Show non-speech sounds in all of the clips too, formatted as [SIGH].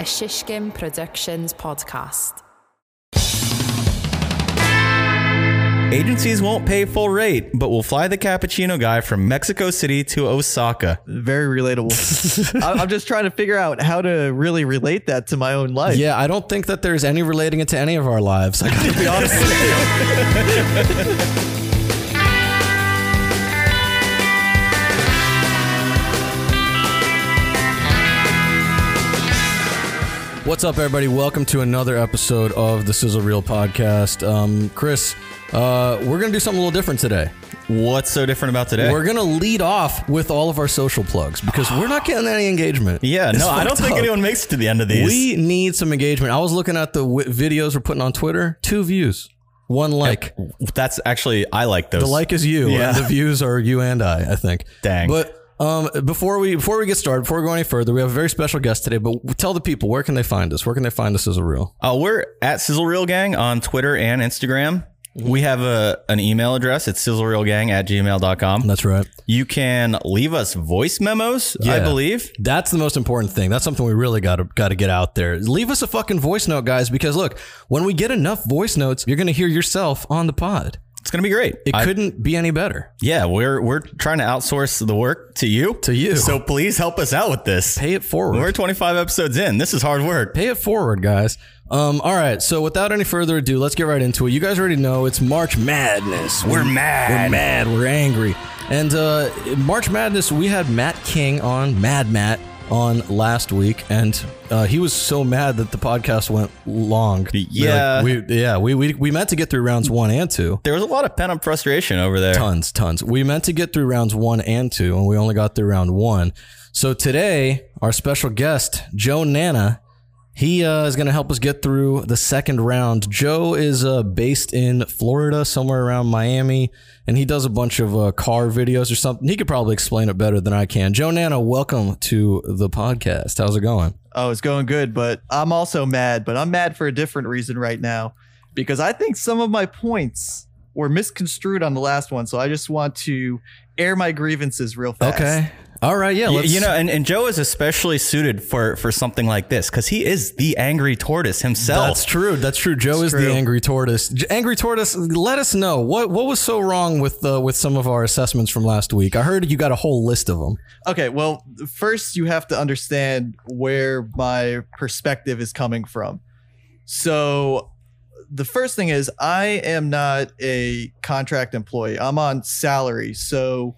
a Shishkin Productions podcast. Agencies won't pay full rate, but will fly the cappuccino guy from Mexico City to Osaka. Very relatable. [LAUGHS] I- I'm just trying to figure out how to really relate that to my own life. Yeah, I don't think that there's any relating it to any of our lives. I gotta be honest with you. [LAUGHS] What's up, everybody? Welcome to another episode of the Sizzle Reel podcast. Um, Chris, uh, we're gonna do something a little different today. What's so different about today? We're gonna lead off with all of our social plugs because we're not getting any engagement. [SIGHS] yeah, It's no, I don't think up. anyone makes it to the end of these. We need some engagement. I was looking at the w- videos we're putting on Twitter. Two views, one like. That's actually I like those. The like is you, Yeah. and the views are you and I. I think. Dang. But um, before we before we get started, before we go any further, we have a very special guest today. But tell the people where can they find us? Where can they find us as a real? Uh, we're at Sizzle Reel Gang on Twitter and Instagram. We have a an email address. It's sizzlereelgang at gmail.com. That's right. You can leave us voice memos, I believe. That's the most important thing. That's something we really got to got to get out there. Leave us a fucking voice note, guys, because look, when we get enough voice notes, you're going to hear yourself on the pod. It's going to be great. It I- couldn't be any better. yeah, we're we're trying to outsource the work to you. To you. So please help us out with this. Pay it forward. We're 25 episodes in. This is hard work. Pay it forward, guys. Um, all right. So without any further ado, let's get right into it. You guys already know it's March Madness. We're mad. We're mad. We're angry. And uh, March Madness, we had Matt King on, Mad Matt, on last week, and uh, he was so mad that the podcast went long. Yeah. we, yeah, we, we we meant to get through rounds one and two. There was a lot of pent up frustration over there. Tons, tons. We meant to get through rounds one and two, and we only got through round one. So today, our special guest, Joe Nanna, he uh, is going to help us get through the second round. Joe is uh, based in Florida, somewhere around Miami, and he does a bunch of uh, car videos or something. He could probably explain it better than I can. Joe Nanna, welcome to the podcast. How's it going? Oh, it's going good, but I'm also mad, but I'm mad for a different reason right now because I think some of my points were misconstrued on the last one. So I just want to air my grievances real fast. Okay. All right. Yeah. Y- Let's, you know, and, and Joe is especially suited for for something like this because he is the angry tortoise himself. That's true. That's true. Joe is true. the angry tortoise. J- Angry tortoise. Let us know what what was so wrong with uh, with some of our assessments from last week. I heard you got a whole list of them. Okay, well, first you have to understand where my perspective is coming from. So, the first thing is I am not a contract employee. I'm on salary. So,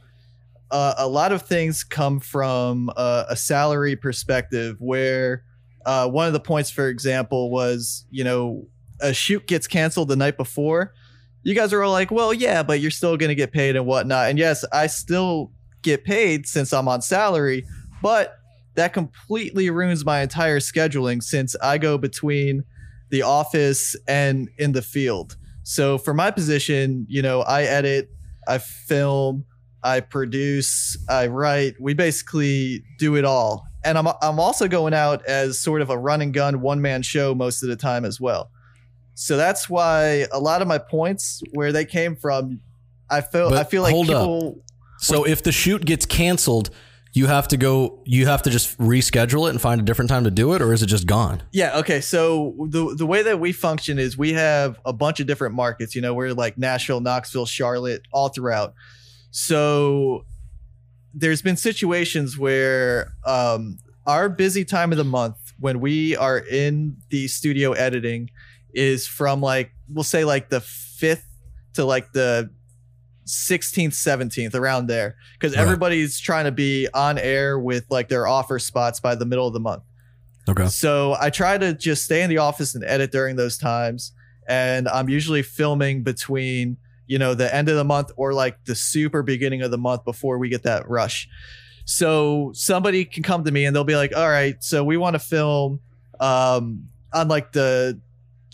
uh, a lot of things come from uh, a salary perspective where uh, one of the points, for example, was, you know, a shoot gets canceled the night before. You guys are all like, well, yeah, but you're still going to get paid and whatnot. And yes, I still get paid since I'm on salary, but that completely ruins my entire scheduling since I go between the office and in the field. So for my position, you know, I edit, I film, I produce, I write. We basically do it all. And I'm I'm also going out as sort of a run and gun one man show most of the time as well. So that's why a lot of my points where they came from, I feel But I feel like hold up. people So if the shoot gets canceled, you have to go. You have to just reschedule it and find a different time to do it, or is it just gone? Yeah. Okay. So the the way that we function is we have a bunch of different markets. You know, we're like Nashville, Knoxville, Charlotte, all throughout. So there's been situations where um, our busy time of the month when we are in the studio editing is from like we'll say like the fifth to like the 16th 17th around there because Right. everybody's trying to be on air with like their offer spots by the middle of the month Okay. so I try to just stay in the office and edit during those times. And I'm usually filming between, you know, the end of the month or like the super beginning of the month before we get that rush. So somebody can come to me and they'll be like, all right, so we want to film um, on like the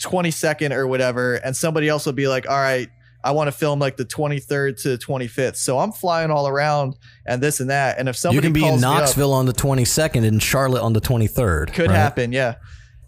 22nd or whatever. And somebody else will be like, all right, I want to film like the 23rd to the 25th. So I'm flying all around and this and that. And if You somebody can be calls in me up- Knoxville on the 22nd and Charlotte on the 23rd. could right? happen, yeah.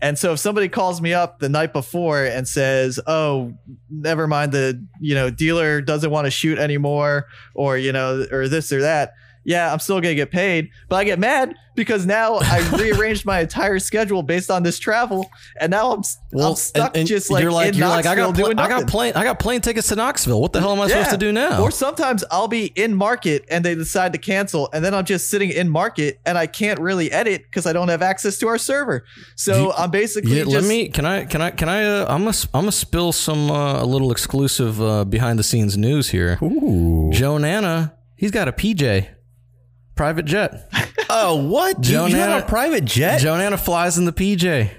And so if somebody calls me up the night before and says, "Oh, never mind the, you know, dealer doesn't want to shoot anymore or, you know, or this or that." Yeah, I'm still gonna get paid, but I get mad because now I [LAUGHS] rearranged my entire schedule based on this travel, and now I'm I'm stuck and- and just like you're like you're like I got pl- I got plane I got plane tickets to Knoxville. What the hell am I supposed to do now? Or sometimes I'll be in market and they decide to cancel, and then I'm just sitting in market and I can't really edit because I don't have access to our server. So I'm basically Yeah, just let me. Can I? Can I? Can I? Uh, I'm gonna. I'm gonna spill some uh, a little exclusive uh, behind the scenes news here. Ooh. Joe Nanna, he's got a PJ, private jet. [LAUGHS] Oh, what? Joe you, you Nanna- have a private jet? Joe Nanna flies in the PJ.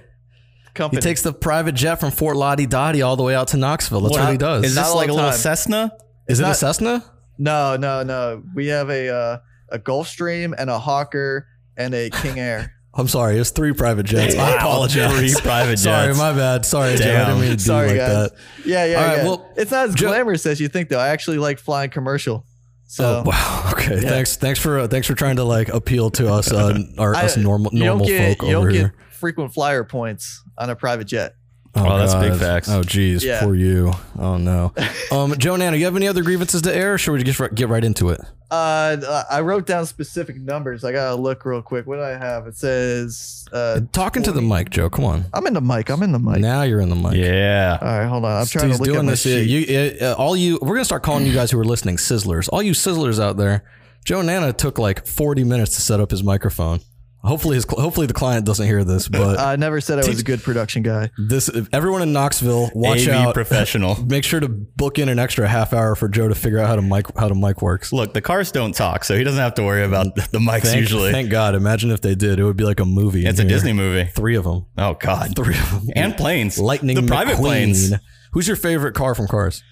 Company. He takes the private jet from Fort Lottie Dottie all the way out to Knoxville. That's what, he does. Is Not this like a little time. Cessna? Is it a Cessna? no, no, no. We have a uh, a Gulfstream and a Hawker and a King Air. [LAUGHS] I'm sorry. It was three private jets. I apologize. three [LAUGHS] private jets. Sorry, my bad. Sorry, Joe. I didn't mean to do Sorry, like guys. that. Yeah, yeah, All right, yeah. well, it's not as Joe- glamorous as you think, though. I actually like flying commercial. So Oh, wow. [LAUGHS] Okay. Thanks. Thanks for uh, thanks for trying to like appeal to us, uh, our [LAUGHS] I- us normal you normal don't get folk you over don't here. get frequent flyer points on a private jet. Oh, that's big God. facts. Oh, geez, Yeah. poor you. Oh no. [LAUGHS] Um, Joe Nanna, you have any other grievances to air? Or should we just ri- get right into it? Uh, I wrote down specific numbers. I gotta look real quick. What do I have? It says uh, Talking to the mic, Joe. Come on. I'm in the mic. I'm in the mic. Now you're in the mic. Yeah. All right, hold on. I'm trying He's to look at doing my this. sheet. You, uh, all you. We're gonna start calling you guys who are listening sizzlers. All you sizzlers out there. Joe Nanna took like 40 minutes to set up his microphone. Hopefully, his hopefully the client doesn't hear this, but [LAUGHS] I never said I was a good production guy. this everyone in Knoxville, watch AV out. professional. [LAUGHS] Make sure to book in an extra half hour for Joe to figure out how to mic how to mic works. Look, the cars don't talk, so he doesn't have to worry about the mics Thank, usually. thank God. Imagine if they did. It would be like a movie. it's a here. Disney movie. Three of them. Oh God. Three of them. And planes. Lightning The private planes. Who's your favorite car from Cars?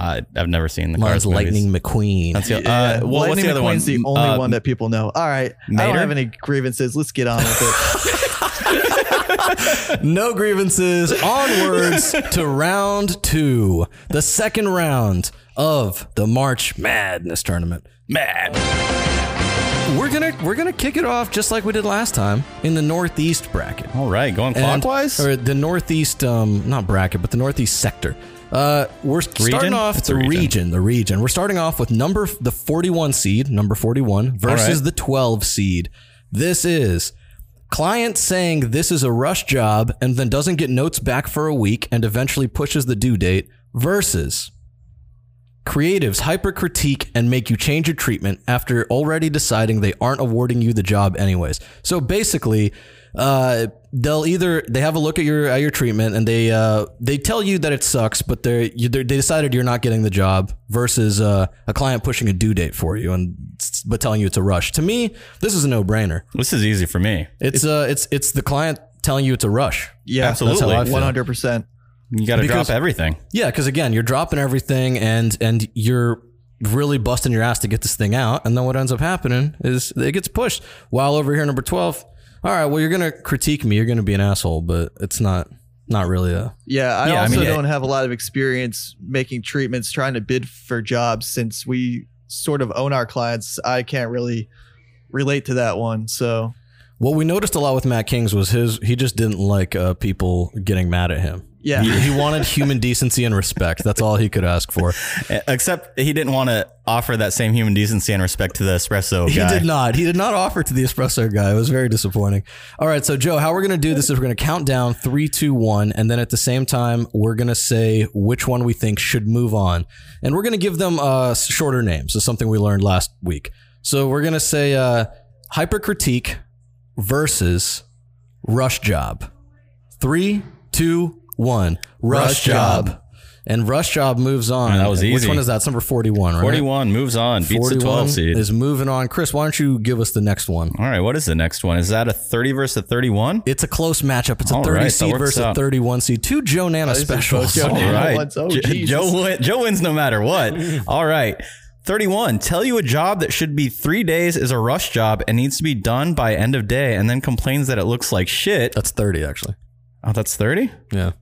I, I've never seen the Mine's cars. movies. Lightning McQueen. That's the, Yeah. uh, well, what's Lightning the other one? McQueen's the only Uh, one that people know. All right, I don't have any grievances. Let's get on with it. [LAUGHS] No grievances. Onwards to round two, the second round of the March Madness tournament. Mad. We're gonna we're gonna kick it off just like we did last time in the Northeast bracket. All right, going And- clockwise. or the Northeast, um, not bracket, but the Northeast sector. Uh, we're starting off It's the region. region. the region. We're starting off with number the 41 seed, number 41 versus right. the 12 seed. This is client saying this is a rush job and then doesn't get notes back for a week and eventually pushes the due date versus creatives hyper critique and make you change your treatment after already deciding they aren't awarding you the job anyways. So basically, uh, they'll either they have a look at your at your treatment and they uh, they tell you that it sucks, but they you, they're- they decided you're not getting the job versus uh, a client pushing a due date for you and but telling you it's a rush. To me, this is a no brainer. this is easy for me. It's uh it's it's the client telling you it's a rush. Yeah, Absolutely. That's how I feel. one hundred percent. You got to drop everything. Yeah, because again, you're dropping everything and and you're really busting your ass to get this thing out, and then what ends up happening is it gets pushed. While over here, number twelve, all right, well, you're gonna critique me, you're gonna be an asshole, but it's not not really a Yeah, I Yeah, I also mean, it- don't have a lot of experience making treatments, trying to bid for jobs since we sort of own our clients. I can't really relate to that one. So what we noticed a lot with Matt Kings was his he just didn't like uh, people getting mad at him. Yeah, He, he wanted human decency and respect. That's all he could ask for. [LAUGHS] Except he didn't want to offer that same human decency and respect to the espresso guy. He did not. He did not offer to the espresso guy. It was very disappointing. All right, so Joe, how we're gonna do this is we're gonna count down three, two, one, and then at the same time we're gonna say which one we think should move on, and we're gonna give them uh, shorter names. This is something we learned last week. So we're gonna say uh, hyper critique versus rush job. Three, two, one. Rush, Rush job. Job. And rush job moves on. that was easy. Which one is that? It's number forty-one, right? 41 moves on, beats the 41 12 seed. is moving on. Chris, why don't you give us the next one? All right, what is the next one? Is that a 30 versus a 31? It's a close matchup. It's a All 30 right, seed versus a 31 seed. Two Joe Nanna This is specials. both Joe All Nanna right. Oh, J- Joe, win- Joe wins no matter what. [LAUGHS] All right. 31. Tell you a job that should be three days is a rush job and needs to be done by end of day and then complains that it looks like shit. That's 30, actually. Oh, that's 30? Yeah.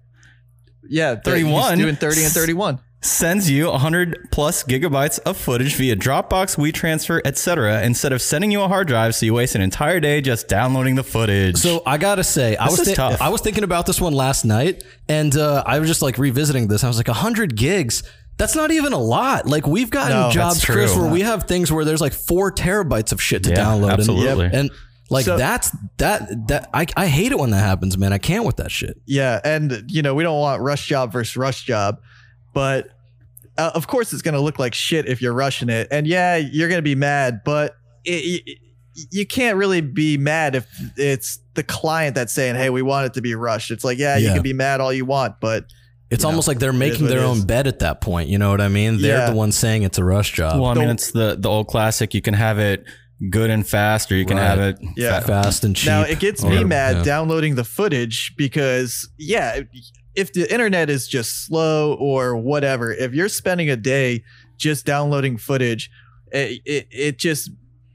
Yeah, 31. He's doing thirty and thirty-one. Sends you 100 plus gigabytes of footage via Dropbox, WeTransfer, etc. instead of sending you a hard drive so you waste an entire day just downloading the footage. So I gotta say, I This was is thi- tough. I was thinking about this one last night, and uh, I was just like revisiting this. I was like, hundred gigs. That's not even a lot. Like we've gotten No, jobs, Chris, where we have things where there's like four terabytes of shit to Yeah, download. and- absolutely. And, like So- that's that that I, I hate it when that happens, man. I can't with that shit. Yeah, and you know we don't want rush job versus rush job, but uh, of course it's going to look like shit if you're rushing it. And yeah, you're going to be mad, but it, it, you can't really be mad if it's the client that's saying, "Hey, we want it to be rushed." It's like, yeah, you can be mad all you want, but It's You know, almost like they're making their own bed at that point. You know what I mean? They're Yeah. the ones saying it's a rush job. Well, I mean, it's the the old classic. You can have it good and fast, or you can Right. have it. Yeah. fa- Fast and cheap. now it gets or- me mad yeah. downloading the footage because yeah, if the internet is just slow or whatever, if you're spending a day just downloading footage, it, it, it just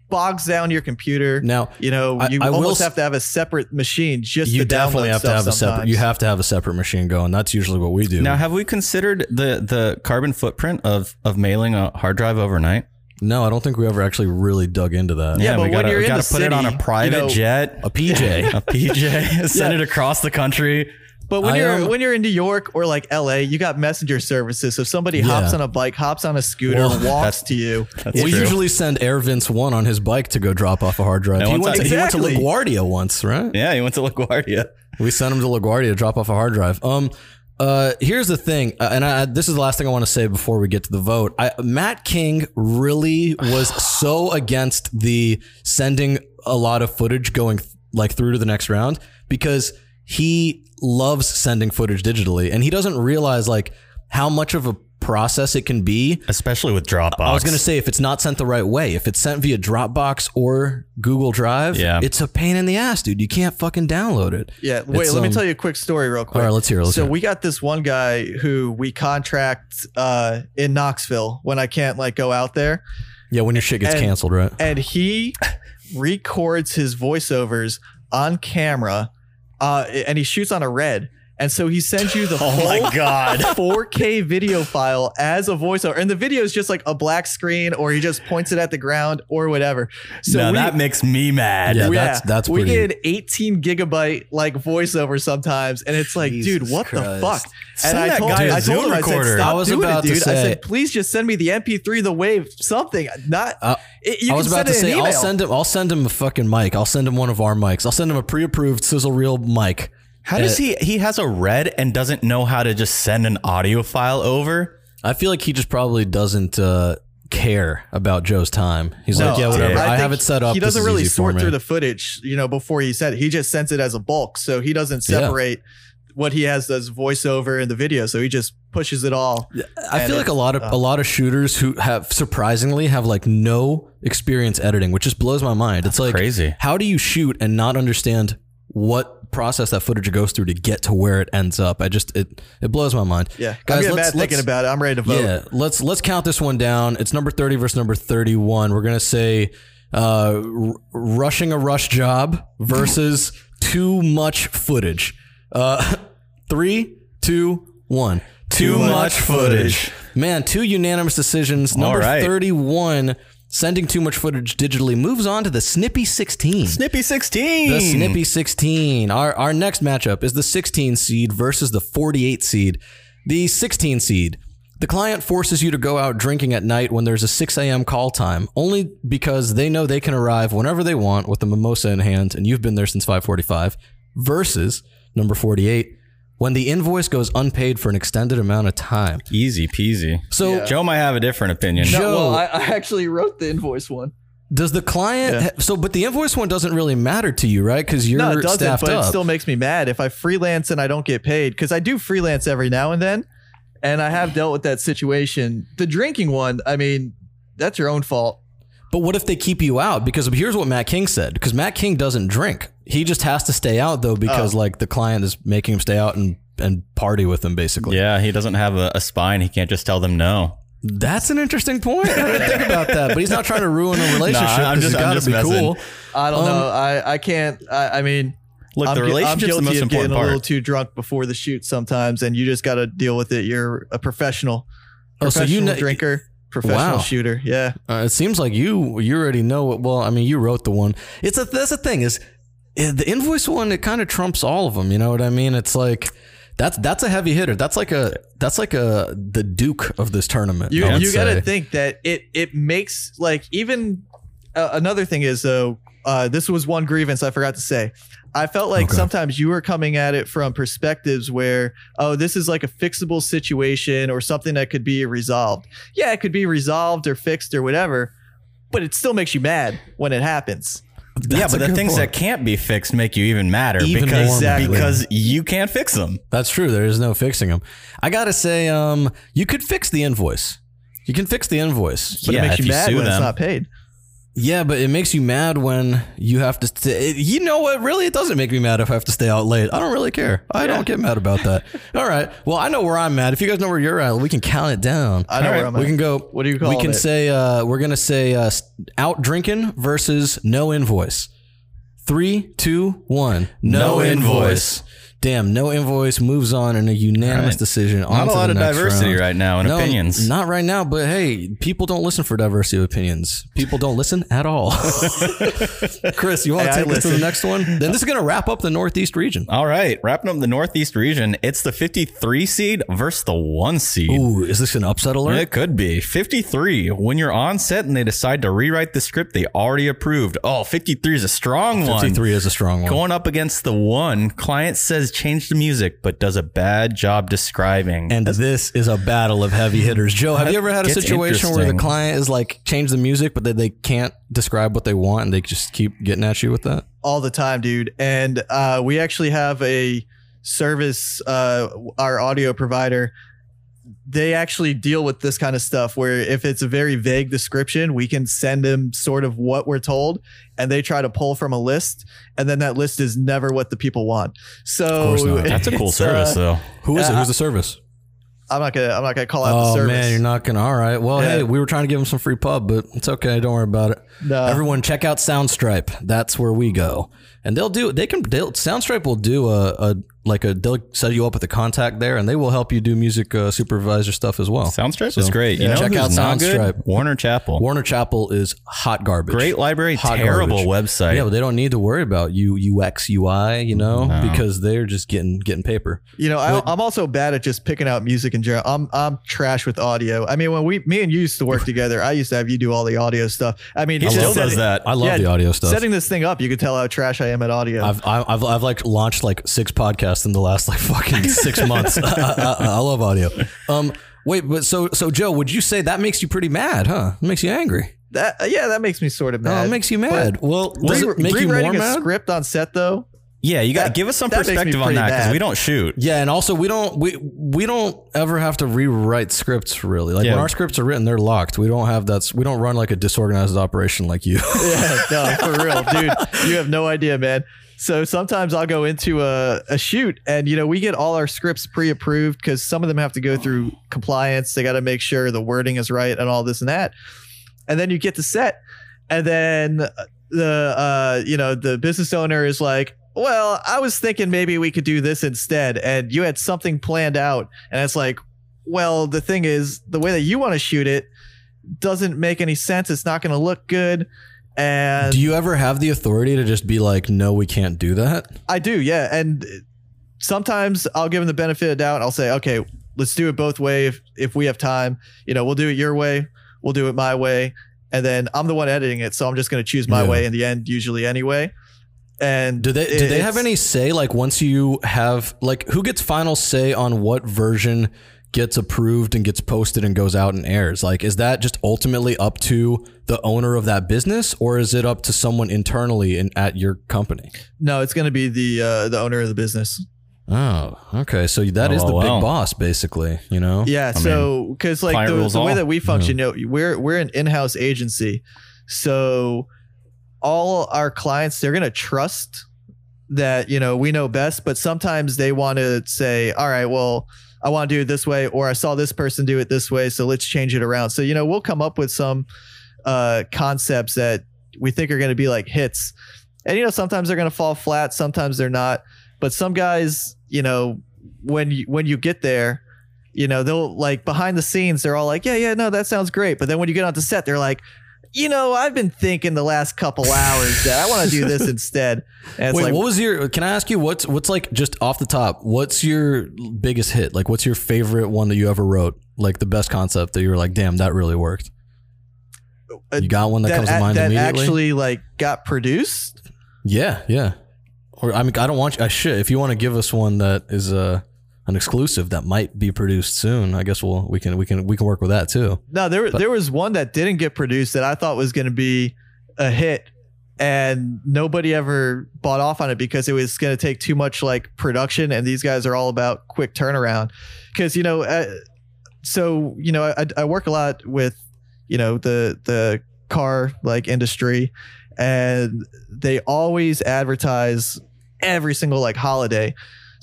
bogs down your computer. Now You know, you I will almost s- have to have a separate machine just you to definitely download have to stuff have a separate. You have to have a separate machine going. That's usually what we do. Now, have we considered the the carbon footprint of of mailing a hard drive overnight? No, I don't think we ever actually really dug into that. Yeah, but we when gotta, you're we in gotta the put it on a city, private you know- jet, A PJ. [LAUGHS] a PJ, [LAUGHS] send Yeah. it across the country. But when I, you're um, when you're in New York or like LA, you got messenger services. So if somebody hops Yeah. on a bike, hops on a scooter, Well, walks to you. That's we true. usually send Air Vince one on his bike to go drop off a hard drive. And He once went, I- to, he went to Exactly. LaGuardia once, right? yeah, he went to LaGuardia. We sent him to LaGuardia to drop off a hard drive. Um, uh, here's the thing, uh, and I, this is the last thing I want to say before we get to the vote. I, Matt King really was [SIGHS] so against the sending a lot of footage going like through to the next round because he loves sending footage digitally, and he doesn't realize like how much of a process it can be especially with Dropbox. I was going to say if it's not sent the right way, if it's sent via Dropbox or Google Drive, Yeah. it's a pain in the ass, dude. You can't fucking download it. Yeah, wait. It's, let me um, tell you a quick story, real quick. All right, let's hear it. Let's so hear we got this one guy who we contract uh, in Knoxville when I can't like go out there, Yeah, when your shit gets and- canceled, right? and he records his voiceovers on camera, uh, and he shoots on a red. And so he sends you the [LAUGHS] Oh my god. [LAUGHS] 4K video file as a voiceover, and the video is just like a black screen, or he just points it at the ground, or whatever. So now we, that makes me mad. Yeah, that's- that's we pretty- get 18 gigabyte like voiceover sometimes, and it's like, dude, Jesus what the Christ. fuck? Send and I told, guy a I told Zoom him, I said, stop I was doing about it, to dude. I said, please just send me the MP3, the wave, something. Not. Uh, it- you I was can about to send it say I'll send him. I'll send him a fucking mic. I'll send him one of our mics. I'll send him a pre-approved sizzle reel mic. How does Uh, he? He has a red and doesn't know how to just send an audio file over. I feel like he just probably doesn't uh, care about Joe's time. He's like, yeah, whatever. I, have it set up. He doesn't really sort through the footage, you know, before he said it. He just sends it as a bulk, so he doesn't Yeah. separate what he has as voiceover in the video. So he just pushes it all. I feel like a lot of uh, a lot of shooters who have surprisingly have like no experience editing, which just blows my mind. It's like crazy. How do you shoot and not understand what process that footage goes through to get to where it ends up? I just it it blows my mind. Yeah, guys, I'm let's, mad thinking let's- about it. I'm ready to vote. Yeah, let's let's count this one down. It's number thirty versus number thirty-one. We're gonna say uh, r- rushing a rush job [LAUGHS] versus too much footage. Uh, [LAUGHS] three, two, one. Too much footage. Man, two unanimous decisions. Number right. 31, sending too much footage digitally, moves on to the Snippy 16. Snippy sixteen. The Snippy 16. Our, our next matchup is the 16 seed versus the 48 seed. The 16 seed. The client forces you to go out drinking at night when there's a 6 a.m. call time, only because they know they can arrive whenever they want with a mimosa in hand, and you've been there since 5:45. Versus number 48, when the invoice goes unpaid for an extended amount of time. Easy peasy. So Yeah. Joe might have a different opinion. Joe- No, well, I, I actually wrote the invoice one. Does the client Yeah. so but the invoice one doesn't really matter to you, right? Because you're No, it doesn't, staffed but up. it still makes me mad if I freelance and I don't get paid because I do freelance every now and then, and I have dealt with that situation. The drinking one, I mean, that's your own fault. But what if they keep you out? Because here's what Matt King said. Because Matt King doesn't drink. He just has to stay out though because Oh. like the client is making him stay out and and party with him basically. Yeah, he doesn't have a, a spine. He can't just tell them no. That's an interesting point. I didn't think about that. But he's not trying to ruin a relationship. [LAUGHS] Nah, I'm 'cause just- he's I'm gotta just be messing. cool. I don't Um, know. I, I can't. I, I mean, Look, I'm, the gu- I'm relationship's the most of getting important a little too drunk before the shoot sometimes, and you just got to deal with it. You're a professional, Oh, so professional you know, drinker, professional Wow. shooter. Yeah, Uh, it seems like you you already know it. Well, I mean, you wrote the one. It's a that's the thing is eh, the invoice one. It kind of trumps all of them. You know what I mean? It's like That's that's a heavy hitter. That's like a that's like a the Duke of this tournament. You you got to think that it it makes like even uh, another thing is though uh, this was one grievance I forgot to say. I felt like Okay. sometimes you were coming at it from perspectives where oh this is like a fixable situation or something that could be resolved. Yeah, it could be resolved or fixed or whatever, but it still makes you mad when it happens. yeah, but the things point. that can't be fixed make you even madder Even because more mad. because you can't fix them. That's true. There is no fixing them. I gotta say, um, you could fix the invoice. You can fix the invoice. But Yeah, it makes you you mad sue when it's not paid. Yeah, but it makes you mad when you have to. St- you know what? Really, it doesn't make me mad if I have to stay out late. I don't really care. I don't get mad about that. [LAUGHS] All right. Well, I know where I'm at. If you guys know where you're at, we can count it down. I know All where I'm we at. We can go. What do you call it? We can it? say uh, we're gonna say uh, out drinking versus no invoice. Three, two, one. No invoice. Damn, no invoice moves on in a unanimous Right. decision. Not a to lot of diversity round. right now in No, opinions. Not right now, but hey, people don't listen for diversity of opinions. People don't listen at all. [LAUGHS] Chris, you want to Hey, I take us to the next one? Then this is going to wrap up the Northeast region. All right, wrapping up the Northeast region, it's the 53 seed versus the one seed. Ooh, is this an upset alert? It could be 53. When you're on set and they decide to rewrite the script they already approved. Oh, 53 is a strong one. 53 is a strong one. Going up against the one, client says change the music, but does a bad job describing. And this is a battle of heavy hitters. Joe, have you ever had a Gets situation where the interesting. client is like, change the music, but they, they can't describe what they want and they just keep getting at you with that? all the time, dude. And uh, we actually have a service, uh, our audio provider. They actually deal with this kind of stuff where if it's a very vague description, we can send them sort of what we're told and they try to pull from a list. And then that list is never what the people want. So. That's a cool service, uh, though. Who is it? Uh, Who's the service? I'm not gonna. I'm not gonna call out the Oh service. man, you're not gonna. All right. Well, Yeah. hey, we were trying to give them some free pub, but it's okay. Don't worry about it. No. Everyone, check out Soundstripe. That's where we go, and they'll do. They can. They'll, Soundstripe will do a, a like a. They'll set you up with a contact there, and they will help you do music uh, supervisor stuff as well. Soundstripe So, is great. You yeah. know Check out not good? Soundstripe. Warner Chappell. Warner Chappell is hot garbage. Great library, Hot terrible garbage. website. Yeah, but they don't need to worry about you UX UI, you know, No. because they're just getting getting paper. You know, I, I'm also bad at just picking out music in general. I'm I'm trash with audio. I mean, when we, me and you used to work together, I used to have you do all the audio stuff. I mean, he still does setting- that. I love Yeah, the audio stuff. Setting this thing up, you could tell how trash I am at audio. I've, I've, I've, I've like launched like six podcasts in the last like fucking six [LAUGHS] months. I, I, I love audio. Um, wait, but so so Joe, would you say that makes you pretty mad, huh? It makes you angry. that yeah, that makes me sort of No, mad. it makes you mad. Well, does Re- it make you rewriting more a mad? script on set though. yeah, you got to give us some that makes me perspective on that because we don't shoot. Yeah, and also we don't we we don't ever have to rewrite scripts really. Like Yeah. when our scripts are written, they're locked. We don't have that. We don't run like a disorganized operation like you. [LAUGHS] Yeah, no, for real, dude. You have no idea, man. So sometimes I'll go into a, a shoot and, you know, we get all our scripts pre approved because some of them have to go through compliance. They got to make sure the wording is right and all this and that. And then you get to set and then the, uh, you know, the business owner is like, well, I was thinking maybe we could do this instead. And you had something planned out. And it's like, well, the thing is, the way that you want to shoot it doesn't make any sense. It's not going to look good. And do you ever have the authority to just be like, no, we can't do that? I do, yeah. And sometimes I'll give them the benefit of doubt. I'll say, okay, let's do it both way. If, if we have time, you know, we'll do it your way. We'll do it my way. And then I'm the one editing it. So I'm just going to choose my Yeah. way in the end, usually anyway. And Do they do they have any say like once you have like who gets final say on what version gets approved and gets posted and goes out and airs? Like is that just ultimately up to the owner of that business or is it up to someone internally in at your company? No, it's going to be the, uh, the owner of the business. Oh, okay. So that is Oh, the well. big boss basically, you know? Yeah. so, because like the, the way all. that we function, you know, we're, we're an in-house agency. So all our clients, they're going to trust that, you know, we know best, but sometimes they want to say, all right, well, I want to do it this way, or I saw this person do it this way. So let's change it around. So, you know, we'll come up with some uh, concepts that we think are going to be like hits. And, you know, sometimes they're going to fall flat. Sometimes they're not. But some guys, you know, when you, when you get there, you know, they'll like behind the scenes, they're all like, yeah, yeah, no, that sounds great. But then when you get onto set, they're like, you know, I've been thinking the last couple hours that I want to do this [LAUGHS] instead. And it's Wait, like, what was your? Can I ask you what's what's like just off the top? What's your biggest hit? Like, what's your favorite one that you ever wrote? Like the best concept that you were like, damn, that really worked. uh, You got one that, comes to mind that immediately. actually like got produced. yeah, yeah. Or I mean, I don't want you. I should. If you want to give us one that is uh, an exclusive that might be produced soon, I guess we'll we can we can we can work with that too. No, there there was one that didn't get produced that I thought was going to be a hit, and nobody ever bought off on it because it was going to take too much like production, and these guys are all about quick turnaround. Because you know, uh, so you know, I, I work a lot with you know the the car like industry, and they always advertise every single like holiday.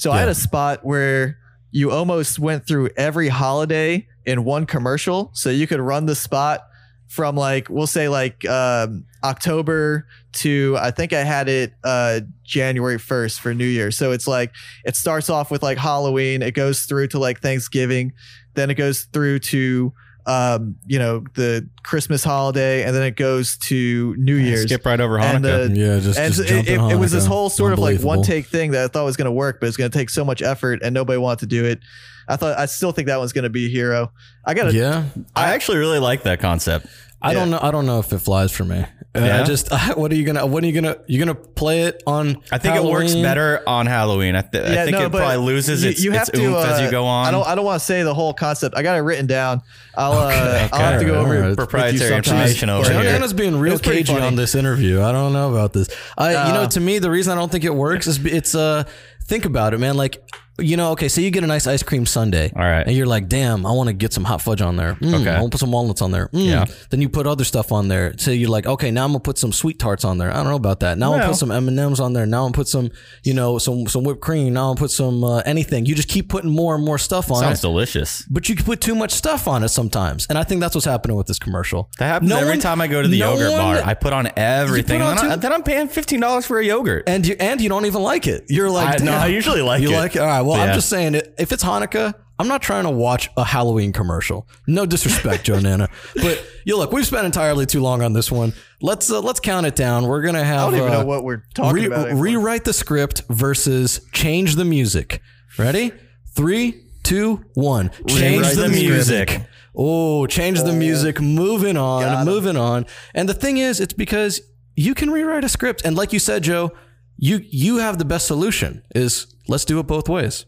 So I had a spot where you almost went through every holiday in one commercial. So you could run the spot from like we'll say like um, October to I think I had it uh, January 1st for New Year. So it's like it starts off with like Halloween, it goes through to like Thanksgiving, then it goes through to um, you know the Christmas holiday, and then it goes to New Year's. Skip right over And the- Yeah, just, and just it, it, in it was this whole sort of like one take thing that I thought was going to work, but it's going to take so much effort, and nobody wanted to do it. I thought I still think that one's going to be a hero. I got to Yeah, I actually really like that concept. I Yeah. don't know. I don't know if it flies for me. Uh, Yeah? [LAUGHS] I just what are you gonna? When are you gonna? you're gonna play it on? I think it works better on Halloween. I, th- I think it probably loses its, its oomph as uh, you go on. I don't. I don't want to say the whole concept. I got it written down. I'll. uh, I'll have to go over all right. Proprietary sometime. information over But- here. Joe Nanna's being real It's pretty cagey on this interview. I don't know about this. I, you know, Uh, to me, the reason I don't think it works is it's uh, think about it, man. Like, you know, okay, so you get a nice ice cream sundae, All right. and you're like, damn, I want to get some hot fudge on there. Mm, Okay. I want to put some walnuts on there. Mm. Yeah. Then you put other stuff on there. So you're like, okay, now I'm gonna put some sweet tarts on there. I don't know about that. Now I'm gonna put some M and M's on there. Now I'm gonna put some, you know, some some whipped cream. Now I'm gonna put some uh, anything. You just keep putting more and more stuff on Sounds it. Sounds delicious. But you can put too much stuff on it sometimes, and I think that's what's happening with this commercial. That happens No every one- time I go to the no yogurt one- bar. I put on everything. on and then, I, then I'm paying fifteen dollars for a yogurt. and you and you don't even like it. You're like, I- no. I usually like it. you it. like it. All right. Well, I'm just saying, if it's Hanukkah, I'm not trying to watch a Halloween commercial. No disrespect, Joe [LAUGHS] Nanna, but you look, we've spent entirely too long on this one. Let's uh, let's count it down. We're gonna have. I have don't even uh, know what we're talking re- about. anymore. rewrite the script versus change the music. Ready? Three, two, one. Change the the music. music. Oh, change the music. Moving on, Got 'em. moving on. And the thing is, it's because you can rewrite a script, and like you said, Joe, you you have the best solution. Is let's do it both ways,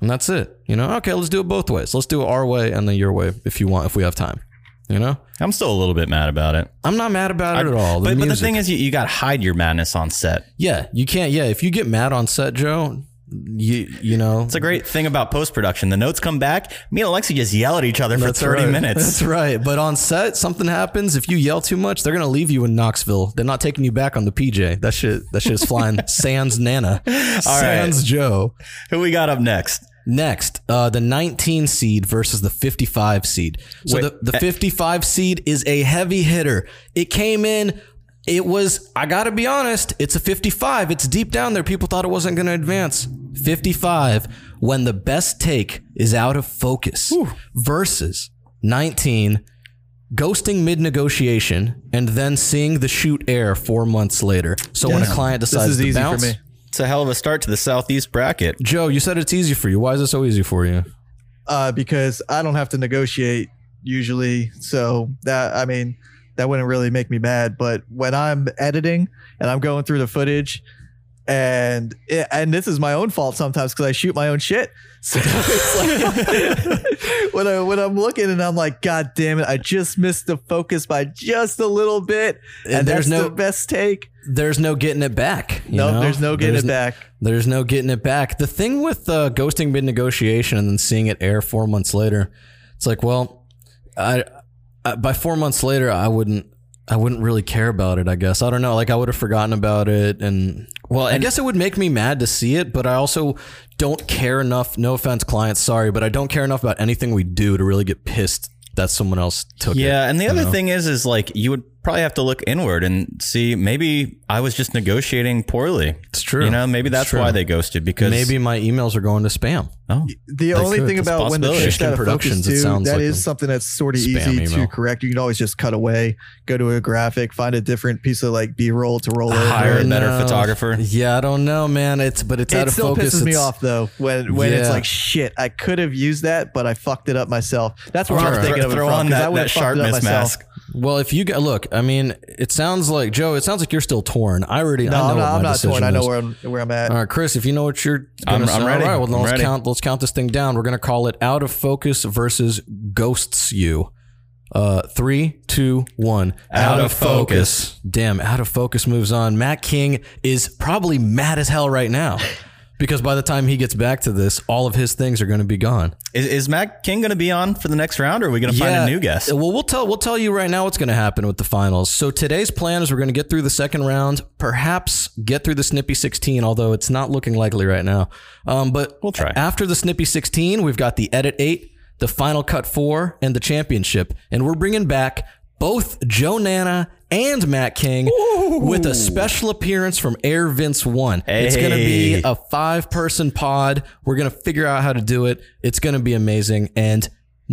and that's it. You know, okay, let's do it both ways. Let's do it our way and then your way if you want, if we have time. You know, I'm still a little bit mad about it. I'm not mad about it at all. The but, but the thing is, you, you got to hide your madness on set. yeah, you can't. Yeah, if you get mad on set, Joe, you you know It's a great thing about post production. The notes come back. Me and Alexei just yell at each other for 30 right. minutes. That's right. But on set, something happens. If you yell too much, they're gonna leave you in Knoxville. They're not taking you back on the PJ. That shit. That shit is flying. [LAUGHS] Sans Nanna. Sans Joe. Who we got up next? Next, uh, the 19 seed versus the 55 seed. So Wait, the, the 55 seed is a heavy hitter. It came in. It was, I got to be honest, it's a 55. It's deep down there. People thought it wasn't going to advance. 55 when the best take is out of focus versus 19 ghosting mid negotiation and then seeing the shoot air four months later. So when a client This decides is to easy bounce, for me. It's a hell of a start to the Southeast bracket. Joe, you said it's easy for you. Why is it so easy for you? uh, because I don't have to negotiate usually. So that I mean, that wouldn't really make me mad. But when I'm editing and I'm going through the footage, and it, and this is my own fault sometimes because I shoot my own shit. [LAUGHS] So it's like [LAUGHS] when I when I'm looking and I'm like, God damn it, I just missed the focus by just a little bit, and, And there's no- the best take. there's no getting it back. No, know? there's no getting There's it n- back. There's no getting it back. The thing with uh, ghosting mid negotiation and then seeing it air four months later, it's like, well, I, I by four months later, I wouldn't. I wouldn't really care about it. I guess I don't know. Like I would have forgotten about it, and well, I guess it would make me mad to see it. But I also don't care enough. No offense, clients. Sorry, but I don't care enough about anything we do to really get pissed that someone else took it. Yeah, and the other know? thing is, is like you would probably have to look inward and see maybe I was just negotiating poorly. It's true. You know, maybe that's why they ghosted because Maybe my emails are going to spam. oh The only could. thing It's about when the possibility. shit's out of Productions, focus it too, sounds that like is a something that's sort of spam easy email. to correct. You can always just cut away, go to a graphic, find a different piece of like B roll to roll over. hire a better No. photographer. Yeah, I don't know, man. It's but it's out It of still focus. pisses me It's- off though when when it's Yeah. like shit. I could have used that, but I fucked it up myself. That's where I'm Alright. thinking of it throw from, on 'cause I that, would've that fucked it up sharpness myself. mask. Well, if you get look, I mean, it sounds like Joe. It sounds like you're still torn. I already. No, I know I'm what not, my I'm not decision torn. I know where I'm where I'm at. All right, Chris, if you know what you're I'm- say, I'm ready. all right, well, I'm let's ready. count. Let's count this thing down. We're gonna call it out of focus versus ghosts you. Uh, three, two, one. Out of focus. Damn, out of focus moves on. Matt King is probably mad as hell right now. [LAUGHS] Because by the time he gets back to this, all of his things are going to be gone. Is, is Matt King going to be on for the next round, or are we going to find a new guest? Well, we'll tell we'll tell you right now what's going to happen with the finals. So today's plan is we're going to get through the second round, perhaps get through the Snippy 16, although it's not looking likely right now. Um, but We'll try. After the Snippy 16, we've got the Edit 8, the Final Cut 4, and the Championship, and we're bringing back both Joe Nanna and Matt King with a special appearance from Air Vince 1. It's going to be a five person pod. We're going to figure out how to do it. It's going to be amazing. And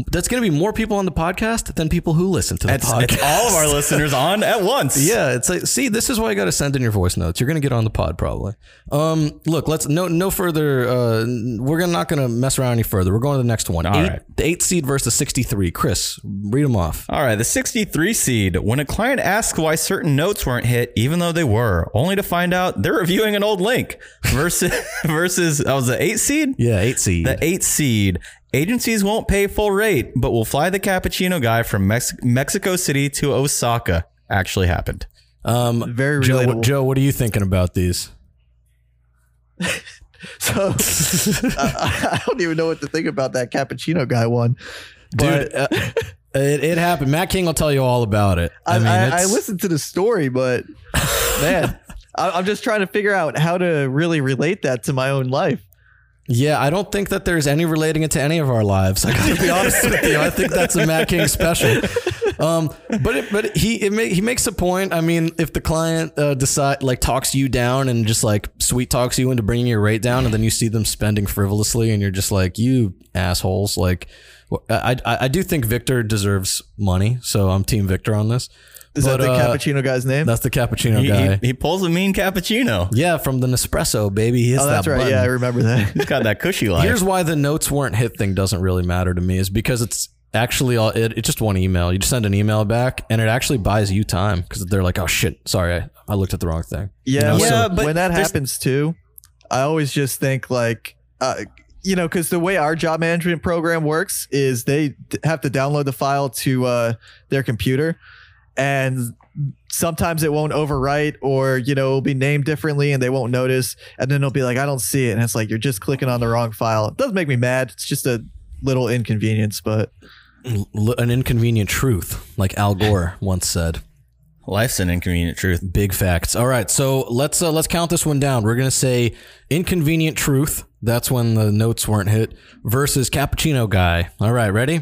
that's going to be more people on the podcast than people who listen to the It's, podcast. it's all of our listeners on at once. [LAUGHS] Yeah, it's like see, this is why you got to send in your voice notes. You're gonna get on the pod probably. Um, look, let's no no further. Uh, we're gonna not gonna mess around any further. We're going to the next one. All eight, right. The eight seed versus sixty three. Chris, read them off. All right, the 63 seed. When a client asks why certain notes weren't hit, even though they were, only to find out they're reviewing an old link. Versus, [LAUGHS] versus that was the eight seed. Yeah, eight seed. The eight seed. Agencies won't pay full rate, but will fly the cappuccino guy from Mex- Mexico City to Osaka. Actually happened. um, Very Joe, relatable. Joe, what are you thinking about these? [LAUGHS] So I, [LAUGHS] I don't even know what to think about that cappuccino guy one. But Dude, uh, [LAUGHS] it, it happened. Matt King will tell you all about it. I, I mean, I, I listened to the story, but man, I, I'm just trying to figure out how to really relate that to my own life. Yeah, I don't think that there's any relating it to any of our lives. I gotta be honest with you. I think that's a Matt King special. Um, but it, but he he makes a point. I mean, if the client uh, decide like talks you down and just like sweet talks you into bringing your rate down, and then you see them spending frivolously, and you're just like, you assholes. Like, I I, I do think Victor deserves money, so I'm Team Victor on this. Is But, that the uh, cappuccino guy's name? That's the cappuccino He, guy. he, he pulls a mean cappuccino. yeah, from the Nespresso, baby. He hits oh, that's that right. button. Yeah, I remember that. He's got that cushy life. Here's why the notes weren't hit thing doesn't really matter to me is because it's actually all it, it's just one email. You just send an email back and it actually buys you time because they're like, oh shit, sorry, I, I looked at the wrong thing. Yeah, know, when, so- but when that happens too, I always just think like, uh, you know, because the way our job management program works is they d- have to download the file to uh, their computer, and sometimes it won't overwrite, or you know, it'll be named differently, and they won't notice, and then they'll be like, I don't see it, and it's like you're just clicking on the wrong file. It doesn't make me mad. It's just a little inconvenience, but L- an inconvenient truth, like Al Gore [LAUGHS] once said. Life's an inconvenient truth. Big facts. All right, so let's uh, let's count this one down. We're gonna say inconvenient truth. That's when the notes weren't hit. Versus cappuccino guy. All right, ready?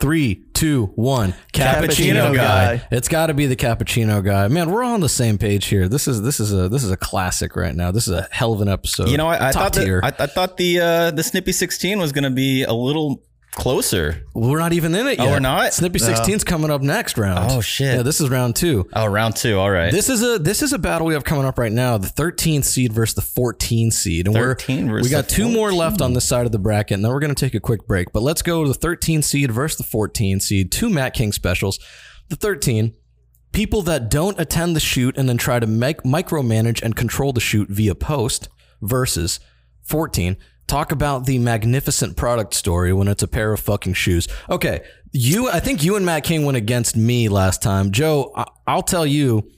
Three, two, one. Cappuccino guy. It's got to be the cappuccino guy. Man, we're all on the same page here. This is this is a this is a classic right now. This is a hell of an episode. You know, I, I thought tier. I, I thought the uh, the Snippy 16 was going to be a little closer. we're not even in it yet. Oh, we're not? Snippy 16's coming up next round. Oh, shit. Yeah, this is round two. Oh, round two. All right. This is a this is a battle we have coming up right now. The 13th seed versus the 14 seed, and 13 we're versus we got the two more left on this side of the bracket, and then we're going to take a quick break. But let's go to the 13th seed versus the 14 seed. Two Matt King specials. The 13 people that don't attend the shoot and then try to make micromanage and control the shoot via post versus 14 talk about the magnificent product story when it's a pair of fucking shoes okay you i think you and matt king went against me last time joe I, i'll tell you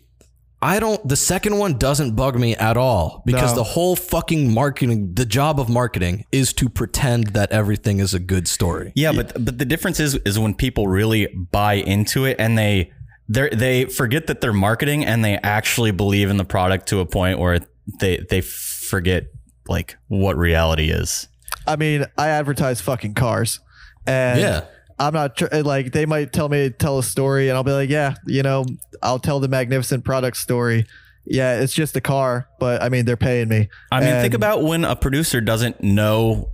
I don't. The second one doesn't bug me at all because No. the whole fucking marketing, the job of marketing, is to pretend that everything is a good story. Yeah, but but the difference is is when people really buy into it and they they they forget that they're marketing and they actually believe in the product to a point where they they forget like what reality is. I mean, I advertise fucking cars, and Yeah. I'm not tr- like they might tell me tell a story, and I'll be like, yeah, you know, I'll tell the magnificent product story. Yeah, it's just a car, but I mean, they're paying me. I mean, think about when a producer doesn't know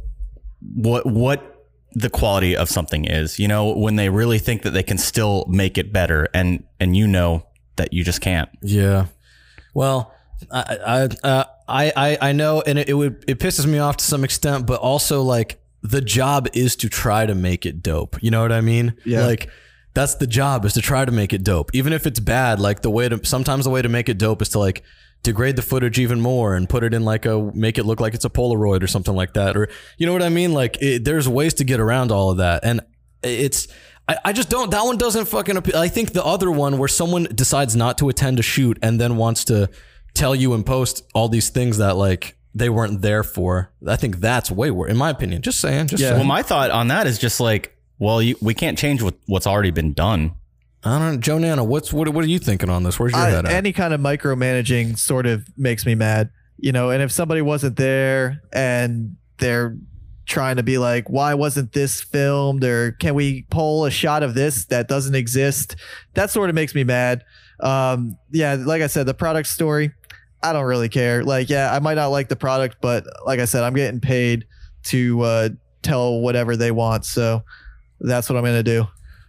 what what the quality of something is. You know, when they really think that they can still make it better, and and you know that you just can't. Yeah. Well, I I uh, I I I know, and it, it would it pisses me off to some extent, but also like the job is to try to make it dope. You know what I mean? Yeah. Like that's the job is to try to make it dope, even if it's bad. Like the way to sometimes the way to make it dope is to like degrade the footage even more and put it in like a make it look like it's a Polaroid or something like that, or you know what I mean? Like it, there's ways to get around all of that, and it's. I, I just don't. That one doesn't fucking. Appeal. I think the other one where someone decides not to attend a shoot and then wants to tell you and post all these things that like they weren't there for. I think that's way worse, in my opinion. Just saying. Just Yeah. saying. Well, my thought on that is just like, well, you, we can't change what, what's already been done. I don't. know. Joe Nanna, what's what? What are you thinking on this? Where's your I- head at? any kind of micromanaging sort of makes me mad, you know. And if somebody wasn't there and they're trying to be like, why wasn't this filmed, or can we pull a shot of this that doesn't exist? That sort of makes me mad. Um, yeah, like I said, the product story, I don't really care. Like, yeah, I might not like the product, but like I said, I'm getting paid to uh, tell whatever they want, so that's what I'm gonna do.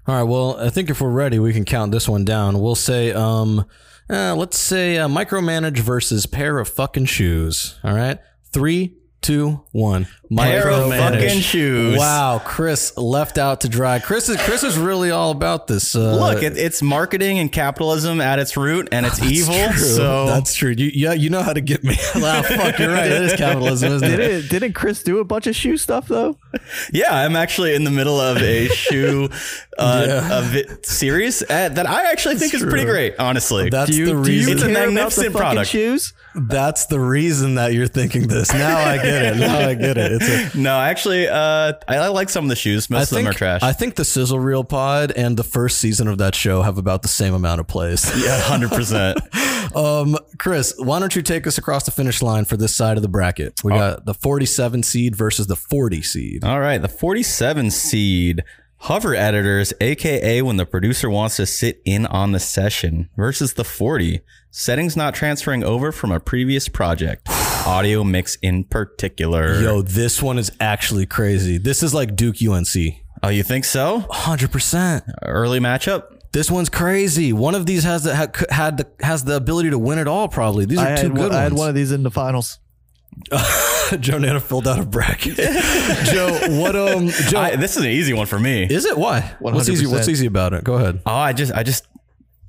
All right. Well, I think if we're ready, we can count this one down. We'll say, um, uh, let's say uh, micromanage versus pair of fucking shoes. All right. Three, two, one. Pair of Micromanage. fucking shoes. Wow, Chris left out to dry. Chris is Chris is really all about this. Uh, Look, it, it's marketing and capitalism at its root, and it's [LAUGHS] evil. true. So that's true. You, yeah, you know how to get me. [LAUGHS] wow, fuck, you're right. It is capitalism, isn't it? Didn't didn't Chris do a bunch of shoe stuff though? [LAUGHS] yeah, I'm actually in the middle of a shoe uh, Yeah. a vi- series uh, that I actually think is pretty great. Honestly, That's you, the reason. It's a care about the magnificent product. Shoes? That's the reason that you're thinking this. Now I get it. Now I get it. It's a, [LAUGHS] no, actually, uh, I, I like some of the shoes. Most of them are trash. I think the Sizzle Reel pod and the first season of that show have about the same amount of plays. [LAUGHS] yeah, hundred percent. [LAUGHS] Um, Chris, why don't you take us across the finish line for this side of the bracket? We got the 47 seed versus the 40 seed. All right, the 47 seed hover editors, aka when the producer wants to sit in on the session, versus the 40 settings not transferring over from a previous project, audio mix in particular. Yo, this one is actually crazy. This is like Duke UNC. Oh, you think so? 100%. Early matchup. This one's crazy. One of these has the had, had the has the ability to win it all. Probably these are I two had, good one, I had ones. one of these in the finals. [LAUGHS] Joe Nanna filled out a bracket. [LAUGHS] Joe, what um, Joe, I, this is an easy one for me. is it? Why? What's easy? What's easy about it? Go ahead. Oh, I just, I just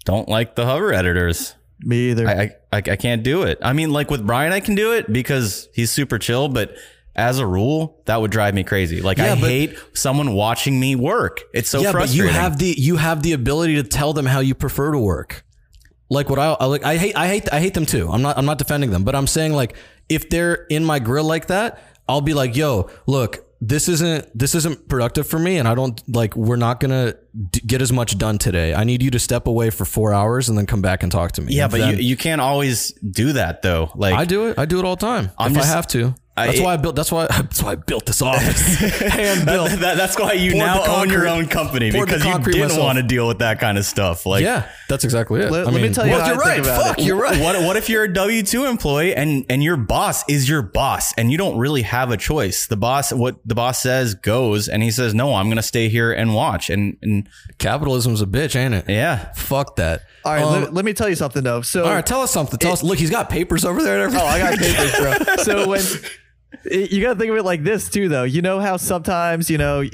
don't like the hover editors. Me either. I, I, I can't do it. I mean, like with Brian, I can do it because he's super chill, but as a rule, that would drive me crazy. Like Yeah, I but- hate someone watching me work. It's so yeah, but frustrating. you have the you have the ability to tell them how you prefer to work. Like what I, I like, I hate, I hate, I hate them too. I'm not, I'm not defending them, but I'm saying like if they're in my grill like that, I'll be like, yo, look, this isn't, this isn't productive for me, and I don't like. We're not gonna d- get as much done today. I need you to step away for four hours and then come back and talk to me. yeah, And but then- you, you can't always do that though. Like I do it. I do it all the time. I'm if just- I have to. I- That's why I built. That's why. [LAUGHS] That's why I built this office. [LAUGHS] Hand built. that, that- that's why you Poured now the own your own company because you didn't myself. want to deal with that kind of stuff. Like yeah, that's exactly it. Let- I let me tell you well, you're I right. think about Fuck, it. you're right. What what if you're a W two employee and and your boss is your boss and you don't really have a choice? The boss, what the boss says goes, and he says, "No, I'm going to stay here and watch." And and Capitalism's a bitch, ain't it? yeah, Fuck that. all right, Um, let, let me tell you something though. So all right, tell us something. Tell us. Look, he's got papers over there. And Oh. I got papers, bro. [LAUGHS] So when you got to think of it like this too, though. You know how sometimes you know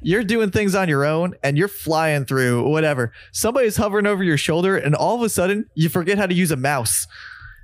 you're doing things on your own and you're flying through whatever. Somebody's hovering over your shoulder, and all of a sudden you forget how to use a mouse.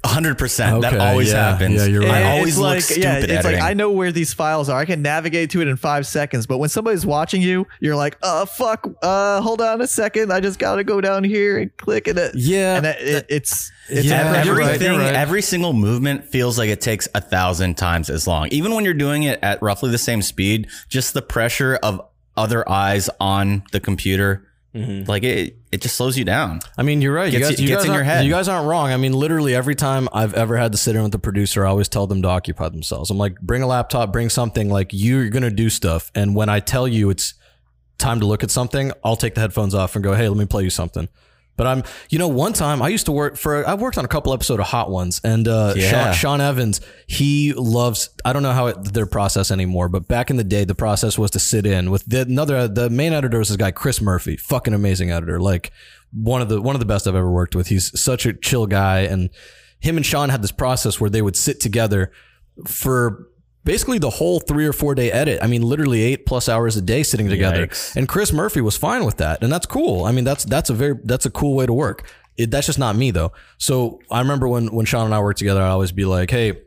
Hundred percent. That Okay, always yeah, happens. yeah, you're right. I And always it's look like, stupid yeah, it's editing. like I know where these files are. I can navigate to it in five seconds. But when somebody's watching you, you're like, "Uh, fuck. Uh, hold on a second. I just gotta go down here and click it." Yeah, and that, it, it's it's Yeah, every- you're right, Everything, you're right. every single movement feels like it takes a thousand times as long. Even when you're doing it at roughly the same speed, just the pressure of other eyes on the computer, Mm-hmm. like it, it just slows you down. I mean, you're right. You guys, you gets guys in your aren't- head. You guys aren't wrong. I mean, literally every time I've ever had to sit in with the producer, I always tell them to occupy themselves. I'm like, bring a laptop, bring something. Like you're gonna do stuff, and when I tell you, it's time to look at something, I'll take the headphones off and go, "Hey, let me play you something." But I'm, you know, one time I used to work for, I've worked on a couple episodes of Hot Ones, and uh, Yeah. Sean, Sean Evans, he loves. I don't know how it, their process anymore, but back in the day, the process was to sit in with the another. The main editor was this guy Chris Murphy, fucking amazing editor, like one of the one of the best I've ever worked with. He's such a chill guy, and him and Sean had this process where they would sit together for basically the whole three or four day edit. I mean, literally eight plus hours a day sitting together. Yikes. And Chris Murphy was fine with that, and that's cool. I mean, that's that's a very that's a cool way to work. It, that's just not me though. So I remember when when Sean and I worked together, I'd always be like, "Hey,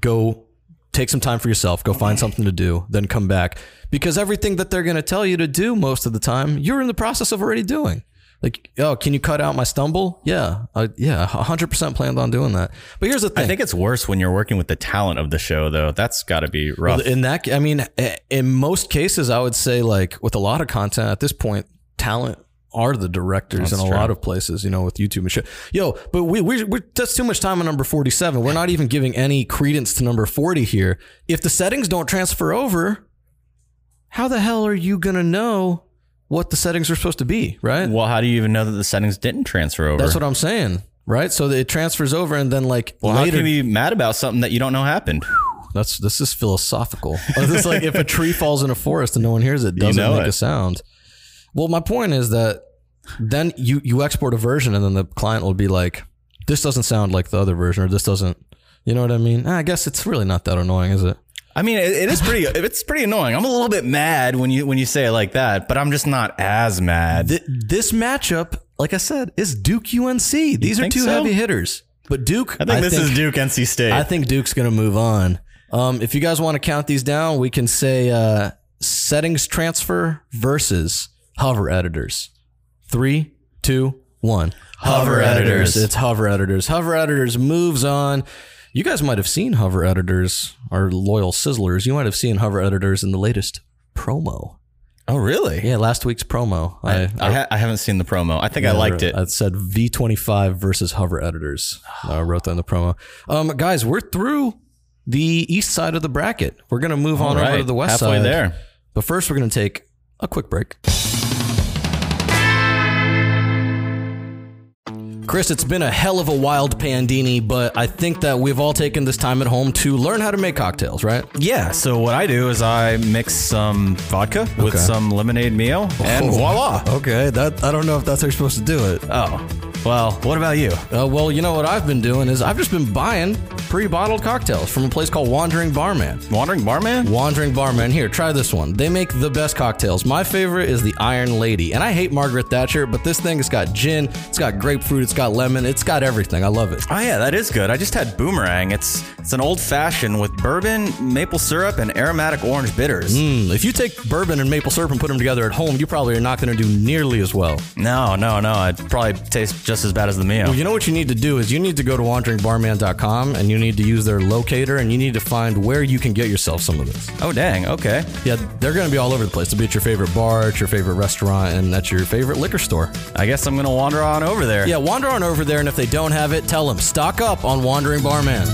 go take some time for yourself, go find something to do, then come back." Because everything that they're going to tell you to do most of the time, you're in the process of already doing. Like, oh, can you cut out my stumble? Yeah, uh, yeah, hundred percent planned on doing that. But here's the thing: I think it's worse when you're working with the talent of the show, though. That's got to be rough. in that, I mean, in most cases, I would say like with a lot of content at this point, talent are the directors That's in a true. lot of places, you know, with YouTube and shit. Yo, but we we we that's too much time on number forty seven. We're not even giving any credence to number forty here. If the settings don't transfer over, how the hell are you gonna know what the settings are supposed to be? Right? well, how do you even know that the settings didn't transfer over? That's what I'm saying. Right? So it transfers over, and then like well, how can you be mad about something that you don't know happened? That's this is philosophical. [LAUGHS] it's like if a tree falls in a forest and no one hears it, doesn't know make it. a sound. Well, my point is that then you you export a version and then the client will be like, "This doesn't sound like the other version," or "This doesn't." You know what I mean? Ah, I guess it's really not that annoying, is it? I mean, it, it is pretty. [LAUGHS] It's pretty annoying. I'm a little bit mad when you when you say it like that, but I'm just not as mad. Th- this matchup, like I said, is Duke UNC. These are two so? heavy hitters. But Duke, I think this is Duke NC State. I think Duke's going to move on. Um, if you guys want to count these down, we can say uh, settings transfer versus hover editors. Three, two, one. Hover editors. It's hover editors. Hover editors moves on. You guys might have seen hover editors, our loyal sizzlers. You might have seen hover editors in the latest promo. oh, really? Yeah, last week's promo. I, I, ha- I haven't seen the promo. I think I liked it. It said V25 versus hover editors. [SIGHS] I wrote that in the promo. Um, guys, we're through the east side of the bracket. We're going to move on All over to the west halfway side. there. But first, we're going to take a quick break. Chris, it's been a hell of a wild pandini, but I think that we've all taken this time at home to learn how to make cocktails, right? Yeah. So what I do is I mix some vodka with some lemonade meal, and Oh. voila. Okay, that I don't know if that's how you're supposed to do it. Oh, well. What about you? Uh, well, you know what I've been doing is I've just been buying pre-bottled cocktails from a place called Wandering Barman. Wandering barman? Wandering Barman. Here, try this one. They make the best cocktails. My favorite is the Iron Lady. And I hate Margaret Thatcher, but this thing it's got gin, it's got grapefruit, it's got lemon, it's got everything. I love it. Oh yeah, that is good. I just had boomerang. It's it's an old fashioned with bourbon, maple syrup, and aromatic orange bitters. Mm, if you take bourbon and maple syrup and put them together at home, you probably are not going to do nearly as well. No, no, no. It probably tastes just as bad as the meal. Well, you know what you need to do is you need to go to wanderingbarman.com and you need to use their locator and you need to find where you can get yourself some of this. oh dang. Okay. Yeah, they're going to be all over the place. They'll be at your favorite bar, at your favorite restaurant, and at your favorite liquor store. I guess I'm gonna wander on over there. Yeah, wander on over there, and if they don't have it, tell them stock up on Wandering Barman.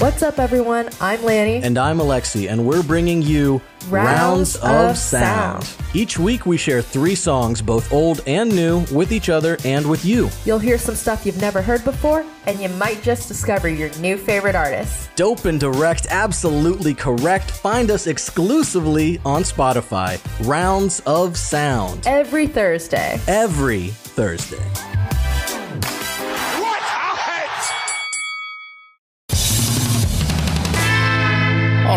What's up, everyone? I'm Lanny. And I'm Alexei, and we're bringing you Rounds of Sound. Each week, we share three songs, both old and new, with each other and with you. You'll hear some stuff you've never heard before, and you might just discover your new favorite artist. Dope and direct, absolutely correct. Find us exclusively on Spotify. Rounds of Sound. Every Thursday. Every Thursday.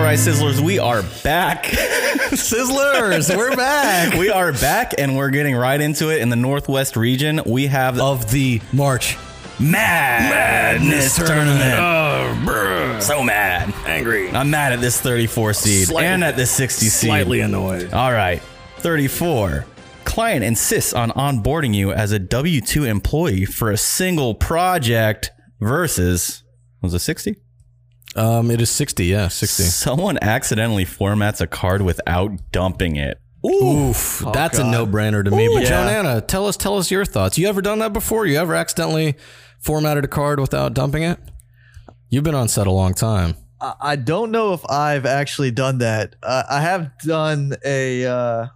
Right, Sizzlers, we are back. [LAUGHS] Sizzlers, we're back. we are back, and we're getting right into it. In the Northwest region, we have Of the March Madness Tournament. Oh, so mad. Angry. I'm mad at this 34 seed Slightly- and at this 60 seed. Slightly annoyed. All right. 34. Client insists on onboarding you as a W 2 employee for a single project versus, was it 60? Um, it is 60, yeah, 60. Someone accidentally formats a card without dumping it. Oof, that's a no-brainer to me. but Yeah. Joe Nanna, tell us, tell us your thoughts. You ever done that before? You ever accidentally formatted a card without dumping it? You've been on set a long time. I I don't know if I've actually done that. Uh, I have done a. Uh,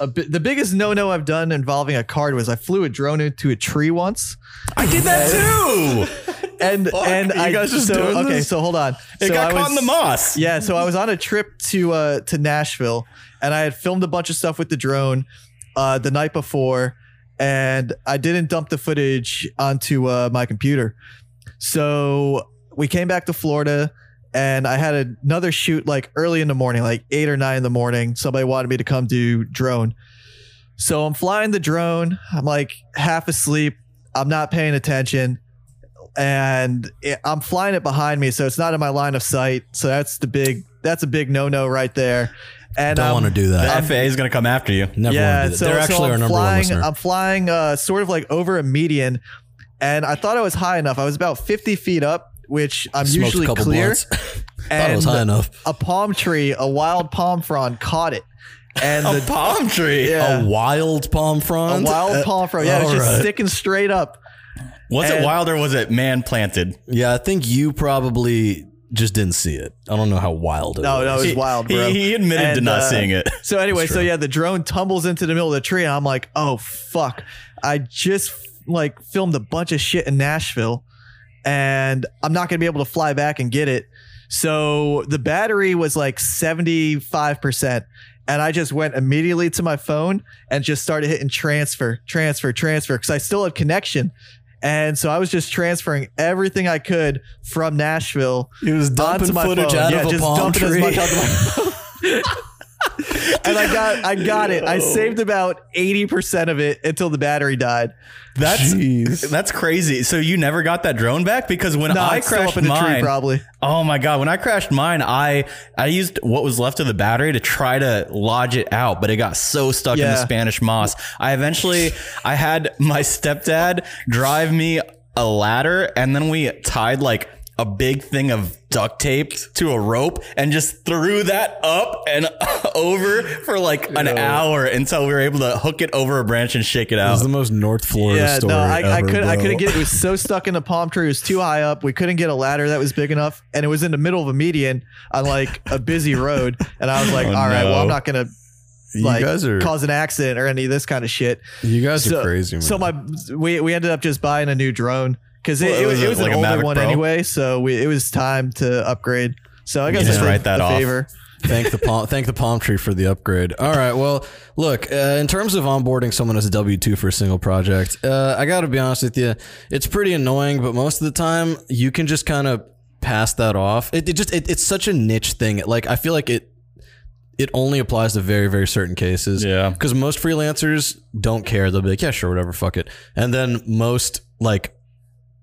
a bi- the biggest no-no I've done involving a card was I flew a drone into a tree once, I did that too. [LAUGHS] [LAUGHS] and Fuck, and you I guys just so, doing okay. this? So hold on, It so got I caught in the moss. Yeah, so I was on a trip to uh to Nashville and I had filmed a bunch of stuff with the drone uh the night before and I didn't dump the footage onto uh my computer. So we came back to Florida and I had another shoot like early in the morning, like 8 or 9 in the morning. Somebody wanted me to come do drone. So I'm flying the drone. I'm like half asleep. I'm not paying attention and it, I'm flying it behind me, so it's not in my line of sight. So that's the big that's a big no no right there. And Don't um, want to do The that. FAA is going to come after you. Never yeah, want to do that. so, They're so actually I'm our number flying, one listener. I'm flying uh, sort of like over a median, and I thought I was high enough. I was about 50 feet up, which I'm Smoked a usually couple clear. [LAUGHS] Thought and it was high enough. a palm tree, a wild palm frond, caught it, and A the palm tree. yeah, A wild palm frond, a wild palm frond. Yeah, it's just alright. sticking straight up. Was it And- wild or was it man planted? Yeah, I think you probably just didn't see it. I don't know how wild it No, was. no, it was He- wild, bro. He, he admitted to not uh, seeing it. So anyway, so yeah, the drone tumbles into the middle of the tree, and I'm like, oh fuck! I just like filmed a bunch of shit in Nashville, and I'm not gonna be able to fly back and get it. So the battery was like 75 percent, and I just went immediately to my phone and just started hitting transfer, transfer, transfer because I still had connection. And so I was just transferring everything I could from Nashville He was dumping footage phone. out yeah, of a palm dumping tree. [LAUGHS] [LAUGHS] as much onto my phone. and I got I got it. I saved about 80% of it until the battery died. That's Jeez. that's crazy. So you never got that drone back because when No, I crashed up in the tree mine, probably. oh my god, when I crashed mine, I I used what was left of the battery to try to lodge it out, but it got so stuck in the Spanish moss. I eventually I had my stepdad drive me a ladder, and then we tied like a big thing of duct tape to a rope and just threw that up and [LAUGHS] over for like an hour until we were able to hook it over a branch and shake it out. It out. was the most North Florida Yeah, story no, I, I couldn't I couldn't get it. It was so stuck in a palm tree. It was too high up. We couldn't get a ladder that was big enough. And it was in the middle of a median on like a busy road. And I was like, [LAUGHS] Oh, all right, well. I'm not gonna You like guys are cause an accident or any of this kind of shit. you guys so, are crazy, man. So my we we ended up just buying a new drone because it, Well, it was, was it it was like an a older Mavic one Pro? anyway. So we, it was time to upgrade. So I guess just I did write that the off. favor. thank the palm, thank the palm tree for the upgrade. All right, well, look, uh, in terms of onboarding someone as a W two for a single project, uh, I got to be honest with you, it's pretty annoying, but most of the time you can just kind of pass that off. It, it just it, it's such a niche thing. Like I feel like it it only applies to very very certain cases. Yeah. because most freelancers don't care. They'll be like, yeah, sure, whatever, fuck it. And then most like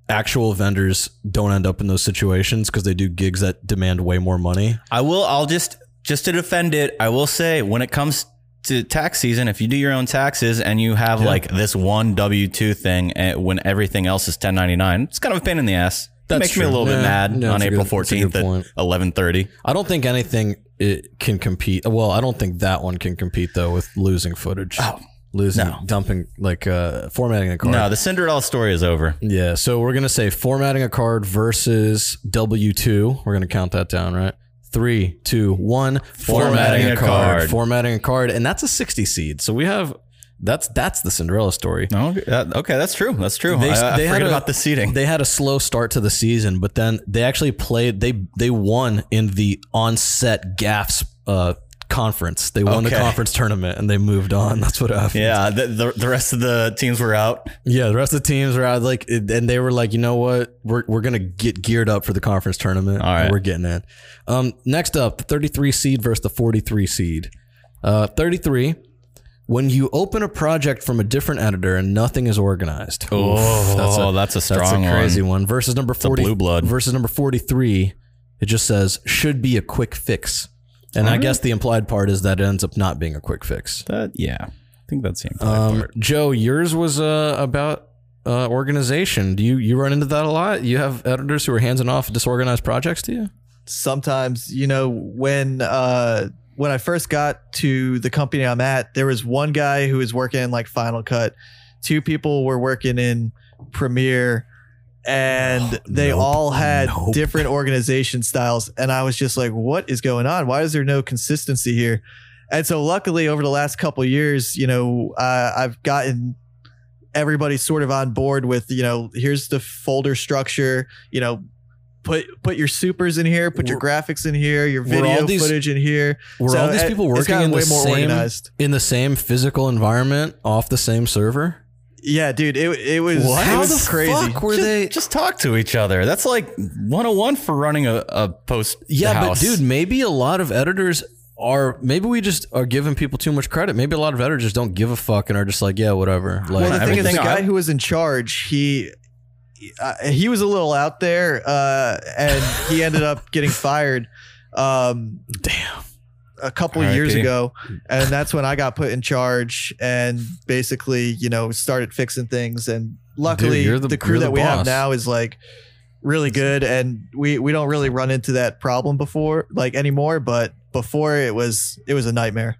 actual vendors don't end up in those situations because they do gigs that demand way more money. I will. I'll just just to defend it. I will say when it comes to tax season, if you do your own taxes and you have like this one W two thing, eh, when everything else is ten ninety nine, it's kind of a pain in the ass. That makes me a true. little bit mad yeah, on April good- that's a good fourteenth at eleven thirty. I don't think anything it can compete. Well, I don't think that one can compete though with losing footage. Oh, losing, no. dumping, like uh, formatting a card. No, the Cinderella story is over. Yeah, so we're gonna say formatting a card versus W two. We're gonna count that down, right? Three, two, one. Formatting a card. Formatting a card, and that's a sixty seed. So we have that's that's the Cinderella story. No, okay, okay, that's true. That's true. They- I, I they had a- about the seating. They had a slow start to the season, but then they actually played. They they won in the on-set gaffs uh, conference. They won the conference tournament, and they moved on. That's what happened. yeah, the, the the rest of the teams were out. Yeah, the rest of the teams were out like, and they were like, you know what, we're we're gonna get geared up for the conference tournament. All right. we're getting in. Um, next up, the 33 seed versus the 43 seed. Uh, 33. When you open a project from a different editor and nothing is organized. Oh, Oof, that's a, that's a strong crazy one. Versus number a 40 blue blood. versus number 43 it just says should be a quick fix and i guess the implied part is that it ends up not being a quick fix. That yeah, I think that's the implied um, part. joe yours was uh, about uh, organization. Do you you run into that a lot? You have editors who are handing off disorganized projects to you? Sometimes you know when uh when i first got to the company i'm at there was one guy who was working in like final cut. Two people were working in premiere and they nope, all had nope. different organization styles and i was just like what is going on why is there no consistency here and so luckily over the last couple of years you know uh, i've gotten everybody sort of on board with you know here's the folder structure you know put put your supers in here put your graphics in here your video these- footage in here Were So all these people working in the same organized. in the same physical environment off the same server? Yeah dude it, it was it How was the crazy fuck were just, they? just talk to each other. That's like 101 for running a, a post. Yeah, house. but dude, maybe a lot of editors are. Maybe we just are giving people too much credit. Maybe a lot of editors don't give a fuck and are just like, yeah, whatever. Like, well, the thing is, the guy I- who was in charge, he uh, he was a little out there, uh, and he ended up getting fired. Um, damn. A couple of years ago, and that's when I got put in charge and basically, you know, started fixing things. And luckily, you're the- the, crew you're the that we have now is like really good, and we we don't really run into that problem before like anymore. But before it was it was a nightmare.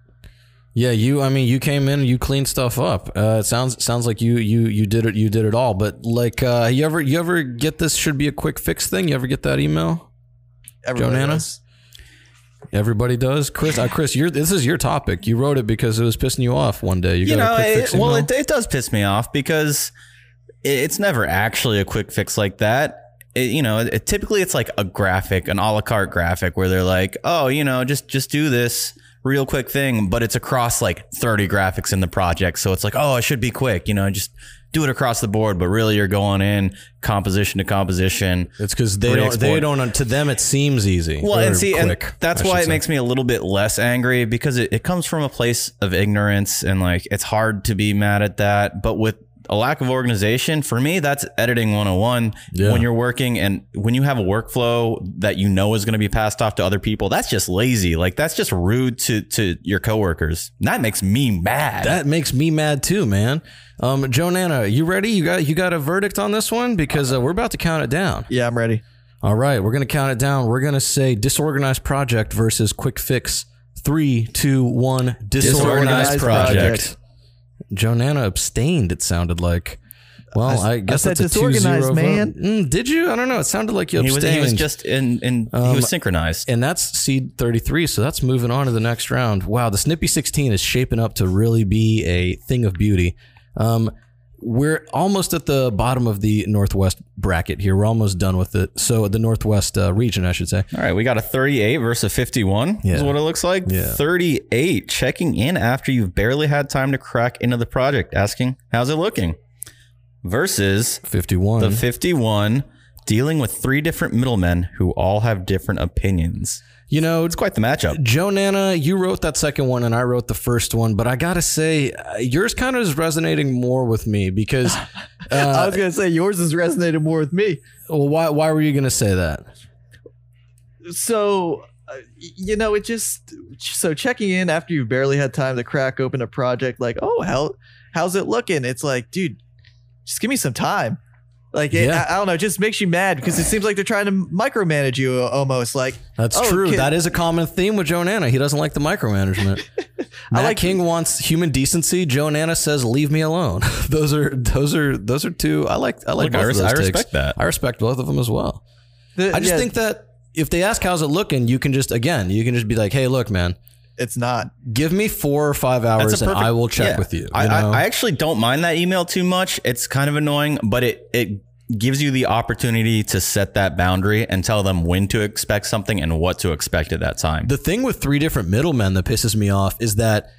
Yeah, you. I mean, you came in, you cleaned stuff up. Uh, it sounds sounds like you you you did it. You did it all. But like, uh, you ever you ever get this? Should be a quick fix thing. You ever get that email? Everybody Nanna? does. Everybody does. Chris, uh, Chris, you're, this is your topic. You wrote it because it was pissing you off one day. You, you got know, it, well, it, it does piss me off because it's never actually a quick fix like that. It, you know, it, typically it's like a graphic, an a la carte graphic where they're like, oh, you know, just just do this real quick thing, but it's across like 30 graphics in the project. So it's like, oh, it should be quick, you know, just do it across the board. But really, you're going in composition to composition. It's because they don't. They don't. To them, it seems easy. Well, and see, and that's why it say. makes me a little bit less angry because it, it comes from a place of ignorance and like it's hard to be mad at that. But with a lack of organization, for me, that's editing 101. Yeah. When you're working and when you have a workflow that you know is going to be passed off to other people, that's just lazy. Like that's just rude to to your coworkers. That makes me mad. That makes me mad too, man. Um, Joe Nanna, you ready? You got you got a verdict on this one because uh, we're about to count it down. Yeah, I'm ready. All right, we're gonna count it down. We're gonna say disorganized project versus quick fix. Three, two, one. Disorganized, Disorganized project. project. Joe Nanna abstained. It sounded like. Well, I, guess said that's a disorganized, 2-0 man. Mm, did you? I don't know. It sounded like you he was abstained. he was just in in he Um, was synchronized. and that's seed 33 so that's moving on to the next round wow the snippy 16 is shaping up to really be a thing of beauty um, we're almost at the bottom of the northwest bracket here we're almost done with it so the northwest uh, region i should say All right, we got a 38 versus 51 Yeah. is what it looks like. Yeah. 38 checking in after you've barely had time to crack into the project, asking, "How's it looking?" versus 51 the 51 dealing with three different middlemen who all have different opinions. You know It's quite the matchup. Joe Nanna, you wrote that second one and I wrote the first one, but I gotta say, uh, yours kind of is resonating more with me because, [LAUGHS] I uh, was gonna say yours has resonated more with me. well, why, why were you gonna say that? so uh, you know it just so checking in after you've barely had time to crack open a project like oh how how's it looking it's like dude just give me some time like it, Yeah. I, I don't know it just makes you mad because it seems like they're trying to micromanage you uh, almost like That's Oh, true. kid- That is a common theme with Joe Nanna. He doesn't like the micromanagement. [LAUGHS] Matt like- King wants human decency. Joe Nanna says, "Leave me alone." [LAUGHS] those are those are those are two. I like I like Look, both I of those I takes. respect that. I respect both of them as well. the- I just yeah, think that if they ask how's it looking, you can just again you can just be like, "Hey, look, man, it's not give me four or five hours, That's a and I will check yeah. with you." I, you know? I, I actually don't mind that email too much. It's kind of annoying, but it it gives you the opportunity to set that boundary and tell them when to expect something and what to expect at that time. The thing with three different middlemen that pisses me off is that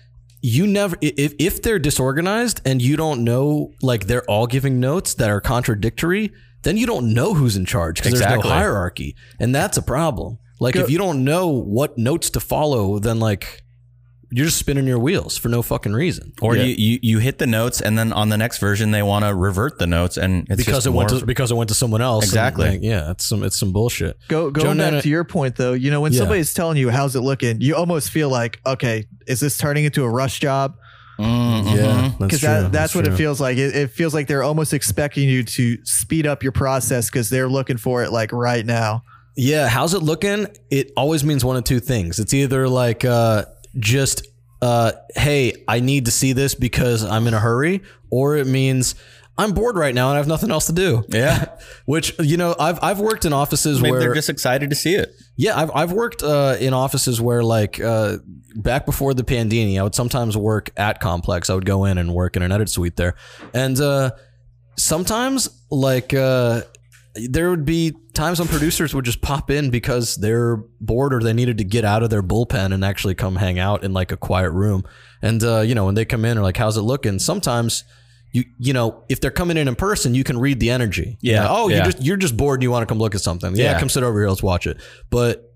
you never if if they're disorganized and you don't know like they're all giving notes that are contradictory, then you don't know who's in charge because there's no hierarchy. And that's a problem. Like if you don't know what notes to follow, then like you're just spinning your wheels for no fucking reason. or you, you you hit the notes and then on the next version they want to revert the notes and it's because just it went to because it went to someone else. Exactly. like, yeah, it's some it's some bullshit. Go Joe going back Nanna- to your point though, you know when Yeah. somebody's telling you how's it looking, you almost feel like okay, is this turning into a rush job? Mm, mhm. Yeah, Because true. that, that's, what true. it feels like. It, it feels like they're almost expecting you to speed up your process because they're looking for it like right now. Yeah, how's it looking? It always means one of two things. It's either like uh, just, uh, hey, I need to see this because I'm in a hurry, or it means I'm bored right now and I have nothing else to do. Yeah. [LAUGHS] Which you know, I've I've worked in offices Maybe where they're just excited to see it. yeah, I've I've worked uh, in offices where like uh, back before the pandemic, I would sometimes work at Complex. I would go in and work in an edit suite there, and uh, sometimes like uh, there would be times when producers would just pop in because they're bored or they needed to get out of their bullpen and actually come hang out in like a quiet room. And uh, you know, when they come in, are like, "How's it looking?" Sometimes. You, you know if they're coming in in person you can read the energy You Yeah, know, oh yeah. you're just you're just bored and you want to come look at something yeah, Yeah. come sit over here let's watch it but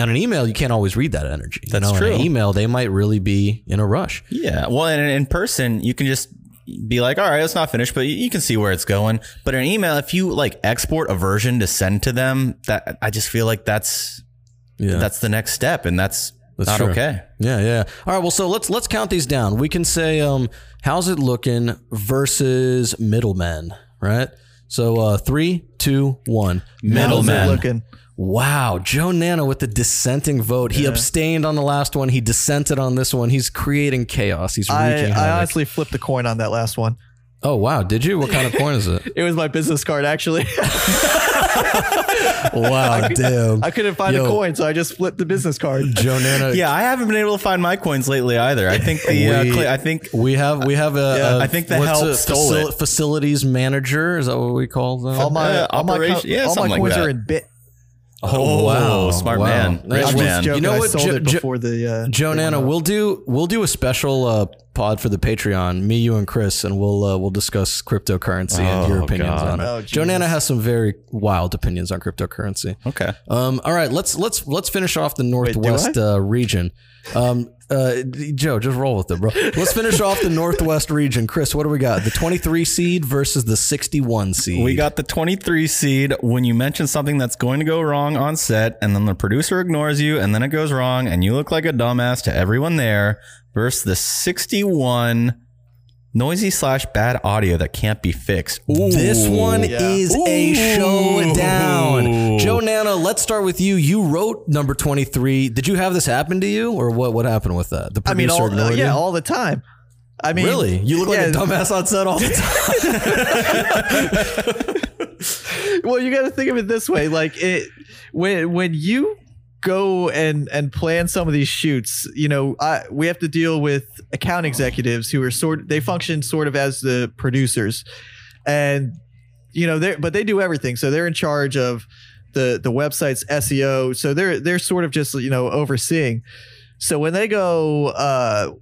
on an email you can't always read that energy That's you know, true. email they might really be in a rush Yeah. Well, and in person, you can just be like, all right, it's not finished, but you- you can see where it's going. But an email, if you like export a version to send to them, that I just feel like that's yeah that's the next step, and that's, That's not true. okay. Yeah, yeah. All right. Well, so let's let's count these down. We can say, um, how's it looking versus middlemen, right? So uh, three, two, one. How's Middlemen. looking? Wow, Joe Nanna with the dissenting vote. He abstained on the last one. He dissented on this one. He's creating chaos. He's I, wreaking I havoc. honestly flipped the coin on that last one. oh wow, did you? What kind of coin is it? [LAUGHS] It was my business card, actually. [LAUGHS] Wow, damn. I couldn't find Yo. a coin, so I just flipped the business card. [LAUGHS] Joe Nanna. Yeah, I haven't been able to find my coins lately either. I think the uh, We- cli- I think We have we have a, Yeah, a- I think the what's help a stole it. facilities manager. Is that what we call them? All my Uh, all my, co- yeah, all my something like coins are in bit. Oh wow. smart Wow. man, rich I'm man. just. You know I what, sold Jo- it Jo- the uh, Joe Nanna, we'll do we'll do a special uh, pod for the Patreon. Me, you, and Chris, and we'll uh, we'll discuss cryptocurrency and your Oh, opinions God. on it. Oh, Joe Nanna has some very wild opinions on cryptocurrency. Okay. Um, all right, let's let's let's finish off the northwest uh, region. Um, uh, Joe, just roll with it, bro. Let's finish off the northwest region. Chris, what do we got? The twenty-three seed versus the sixty-one seed. We got the 23 seed when you mention something that's going to go wrong on set, and then the producer ignores you, and then it goes wrong, and you look like a dumbass to everyone there, versus the 61 noisy slash bad audio that can't be fixed. Ooh. This one Yeah. is a showdown. Joe Nanna, let's start with you. You wrote number 23. Did you have this happen to you or what what happened with that? The I mean, producer all, uh, yeah, you? all the time. I mean, Really? You look like a dumbass on set all the time. [LAUGHS] well, you got to think of it this way: like it when when you go and and plan some of these shoots, you know, I, we have to deal with account executives who are sort they function sort of as the producers, and you know they but they do everything, so they're in charge of the the website's SEO, so they're they're sort of just you know overseeing. So when they go, uh,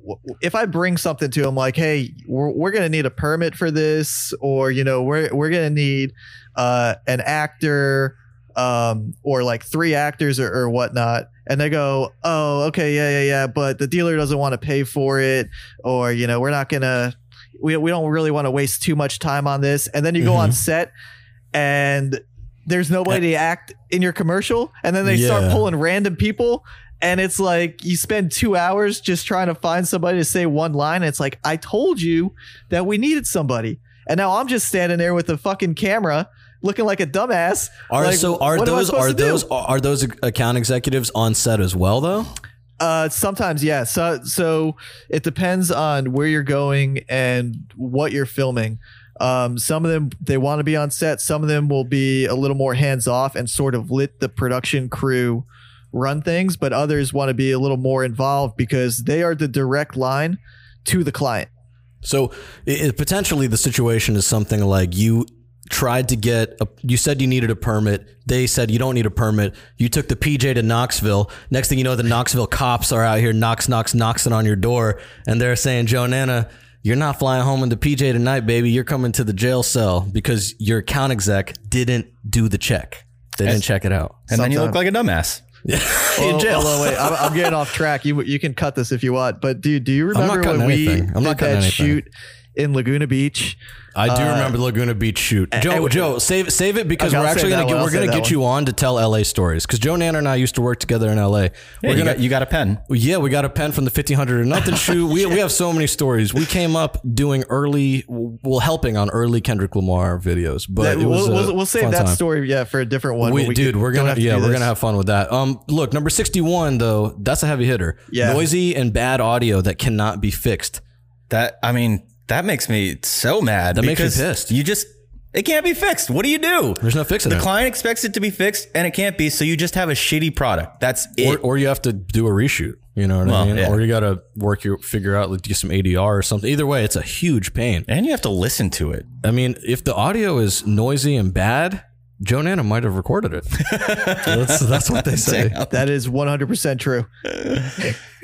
if I bring something to them like, "Hey, we're, we're going to need a permit for this," or you know, we're we're going to need uh, an actor, um, or like three actors or, or whatnot, and they go, "Oh, okay, yeah, yeah, yeah," but the dealer doesn't want to pay for it, or you know, we're not gonna, we we don't really want to waste too much time on this, and then you go on set, and there's nobody to act in your commercial, and then they start pulling random people and it's like you spend two hours just trying to find somebody to say one line. And it's like, I told you that we needed somebody. And now I'm just standing there with a fucking camera looking like a dumbass. Are Like, so are what am I those are to do? those are those account executives on set as well though? Uh, sometimes, yeah. So, so it depends on where you're going and what you're filming. Um, some of them they want to be on set. Some of them will be a little more hands off and sort of let the production crew run things. But others want to be a little more involved because they are the direct line to the client. So it- potentially the situation is something like you tried to get a, you said you needed a permit. They said you don't need a permit. You took the PJ to Knoxville. Next thing you know, the Knoxville cops are out here knocks, knocks, knocking on your door, and they're saying, Joe Nanna, you're not flying home in the PJ tonight, baby. You're coming to the jail cell because your account exec didn't do the check. They didn't check it out. and then you look like a dumbass. [LAUGHS] [LAUGHS] in Oh, jail. hold on, wait, I'm, I'm getting off track. You you can cut this if you want. But dude, do you remember cutting when we. I'm not did cutting that anything. shoot in Laguna Beach? I do Uh, remember the Laguna Beach shoot. Joe, and- Joe, save save it because Okay, we're I'll actually gonna get, we're gonna save that get you on to tell LA stories because Joe Nanna and I used to work together in LA. Yeah, We're you, gonna got, you got a pen. yeah, we got a pen from the 1500 or nothing [LAUGHS] shoot. We, we have so many stories. We came up doing early, well, helping on early Kendrick Lamar videos, but That- it was we'll, we'll, we'll save that time. story, yeah, for a different one. We, we dude, can- we're gonna have to yeah, we're gonna have fun with that. Um, look, number 61 though, that's a heavy hitter. Yeah. noisy and bad audio that cannot be fixed. That I mean, That makes me so mad. That makes me pissed. You just it can't be fixed. What do you do? There's no fixing the it. client expects it to be fixed and it can't be, so you just have a shitty product. That's it. Or, or you have to do a reshoot. You know what I mean? yeah. Or you got to work your figure out like get some ADR or something. Either way, it's a huge pain. and you have to listen to it. I mean, if the audio is noisy and bad, Joe Nanna might have recorded it. [LAUGHS] that's, that's what they say. That is 100% true. [LAUGHS]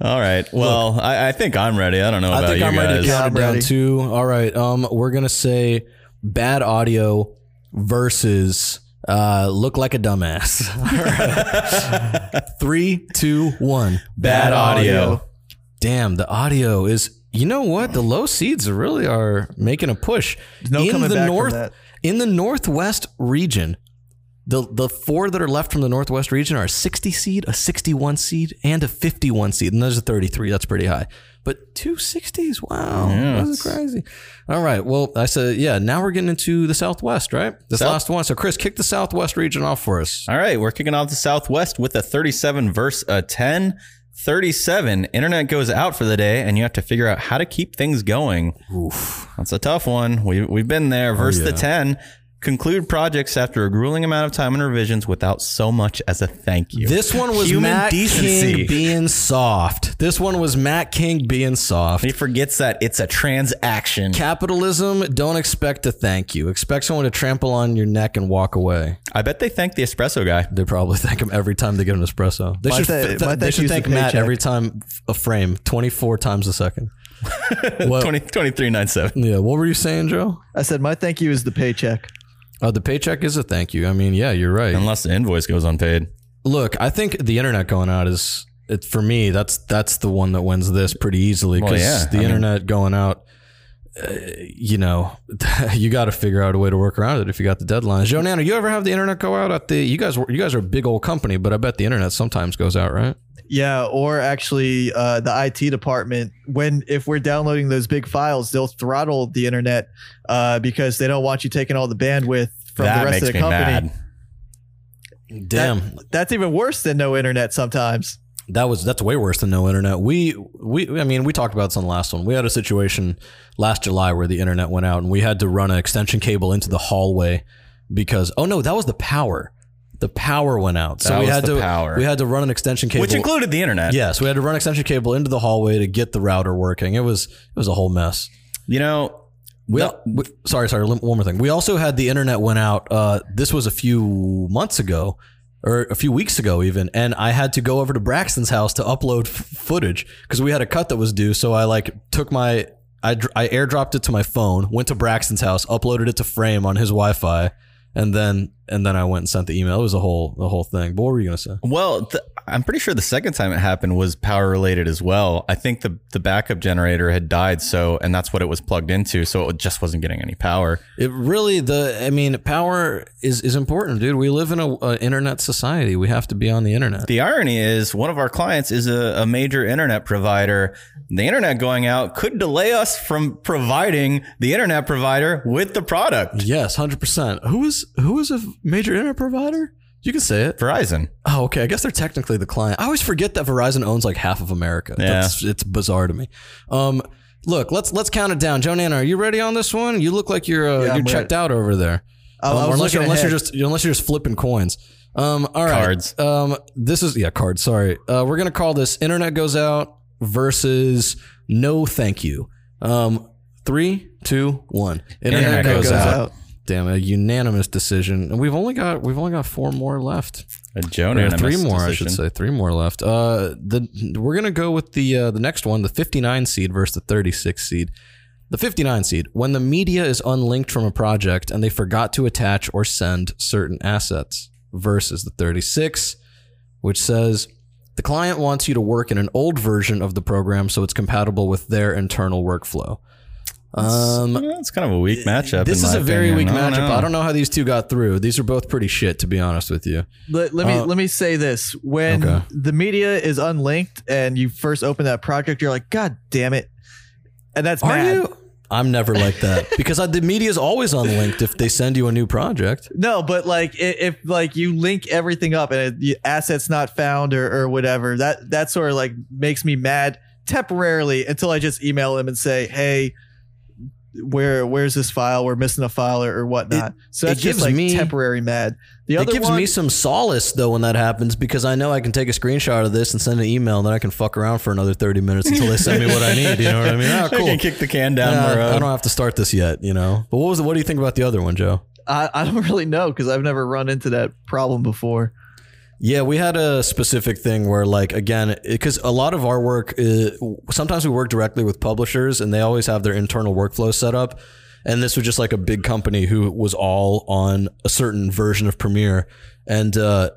All right. Well, I, I think I'm ready. I don't know about you I think you I'm ready to guys. Count it down ready. too. All right. Um, we're gonna say bad audio versus uh, look like a dumbass. [LAUGHS] All right. [LAUGHS] Three, two, one. Bad audio. Damn, the audio is. You know what? The low seeds really are making a push. no in coming the back from north, that. in the northwest region. The, the four that are left from the Northwest region are a 60 seed, a 61 seed, and a 51 seed. And there's a 33. That's pretty high. But two 60s, wow. That's crazy. All right. Well, I said, yeah, now we're getting into the Southwest, right? This South- last one. So, Chris, kick the Southwest region off for us. All right, we're kicking off the Southwest with a 37 verse a 10. 37, internet goes out for the day, and you have to figure out how to keep things going. Oof. That's a tough one. We, we've been there. Oh, verse the yeah. 10, conclude projects after a grueling amount of time and revisions without so much as a thank you. This one was Human Matt decency. King being soft. This one was Matt King being soft. He forgets that it's a transaction. Capitalism, don't expect a thank you. Expect someone to trample on your neck and walk away. I bet they thank the espresso guy. They probably [LAUGHS] thank him every time they get an espresso. They My should, th- th- my they thank should thank Matt paycheck. every time a frame, 24 times a second. [LAUGHS] Well, 20, 2397. yeah, what were you saying, Joe? I said, my thank you is the paycheck. Uh, the paycheck is a thank you. I mean, yeah, you're right. Unless the invoice goes unpaid. Look, I think the internet going out is it for me. That's that's the one that wins this pretty easily Well, because yeah, the I mean- internet going out. Uh, you know, [LAUGHS] you got to figure out a way to work around it if you got the deadlines. Joe Nanna, you ever have the internet go out at the? You guys, you guys are a big old company, but I bet the internet sometimes goes out, right? Yeah, or actually, uh, the IT department, when if we're downloading those big files, they'll throttle the internet uh, because they don't want you taking all the bandwidth from that the rest of the company. mad. Damn, That's even worse than no internet sometimes. That was that's way worse than no internet. We we I mean we talked about this on the last one. We had a situation last July where the internet went out and we had to run an extension cable into the hallway because oh no that was the power. The power went out, so That we was had the to power. we had to run an extension cable. Which included the internet. yes, we had to run an extension cable into the hallway to get the router working. It was it was a whole mess. You know, We, al- we sorry sorry one more thing. We also had the internet went out. Uh, this was a few months ago or a few weeks ago even, and I had to go over to Braxton's house to upload f- footage because we had a cut that was due. So I like took my I dr- I airdropped it to my phone, went to Braxton's house, uploaded it to Frame on his Wi-Fi, and then and then I went and sent the email. It was a whole the whole thing. But what were you gonna say? Well, th- I'm pretty sure the second time it happened was power related as well. I think the the backup generator had died, so and that's what it was plugged into, so it just wasn't getting any power. It really the I mean power is is important, dude. We live in a, a internet society. We have to be on the internet. The irony is, one of our clients is a, a major internet provider. The internet going out could delay us from providing the internet provider with the product. Yes, hundred percent. Who is who is a major internet provider? You can say it. Verizon. Oh, okay. I guess they're technically the client. I always forget that Verizon owns like half of America. Yeah. That's, it's bizarre to me. Um, look, let's let's count it down. Joe Nanna, are you ready on this one? You look like you're uh, Yeah, you're checked out over there. I- I Um, unless you're, looking unless you're just unless you're just flipping coins. Um, all right. Cards. Um, this is yeah, cards. Sorry. Uh, we're gonna call this internet goes out versus no thank you. Um, three, two, one. Internet, Internet goes, goes out. out. Damn, a unanimous decision. And we've only got we've only got four more left. A Joan Or three more, I should say. Three more left. Uh, the we're gonna go with the uh, the next one, the 59 seed versus the 36 seed. The 59 seed, when the media is unlinked from a project and they forgot to attach or send certain assets, versus the 36, which says the client wants you to work in an old version of the program so it's compatible with their internal workflow. Um, It's kind of a weak matchup. this in is my a very opinion. weak I matchup. know. I don't know how these two got through. These are both pretty shit, to be honest with you. Let, let me Uh, let me say this: when okay. the media is unlinked and you first open that project, you're like, "God damn it!" And that's Are mad. you? I'm never like that [LAUGHS] because I, the media is always unlinked if they send you a new project. No, but like i- if like you link everything up and it, the assets not found or, or whatever, that that sort of like makes me mad temporarily until I just email him and say, "Hey, where where's this file? We're missing a file or, or whatnot." so it that's just gives like me- temporary mad. The It gives one, me some solace though when that happens because I know I can take a screenshot of this and send an email and then I can fuck around for another 30 minutes until they send me what I [LAUGHS] need. You know what I mean? Ah, [LAUGHS] I cool. can kick the can down Yeah, the road. I don't have to start this yet, you know. But what was the, what do you think about the other one, Joe? I, I don't [LAUGHS] really know because I've never run into that problem before. Yeah, we had a specific thing where, like, again, because a lot of our work, uh, sometimes we work directly with publishers and they always have their internal workflow set up. And this was just like a big company who was all on a certain version of Premiere. And uh,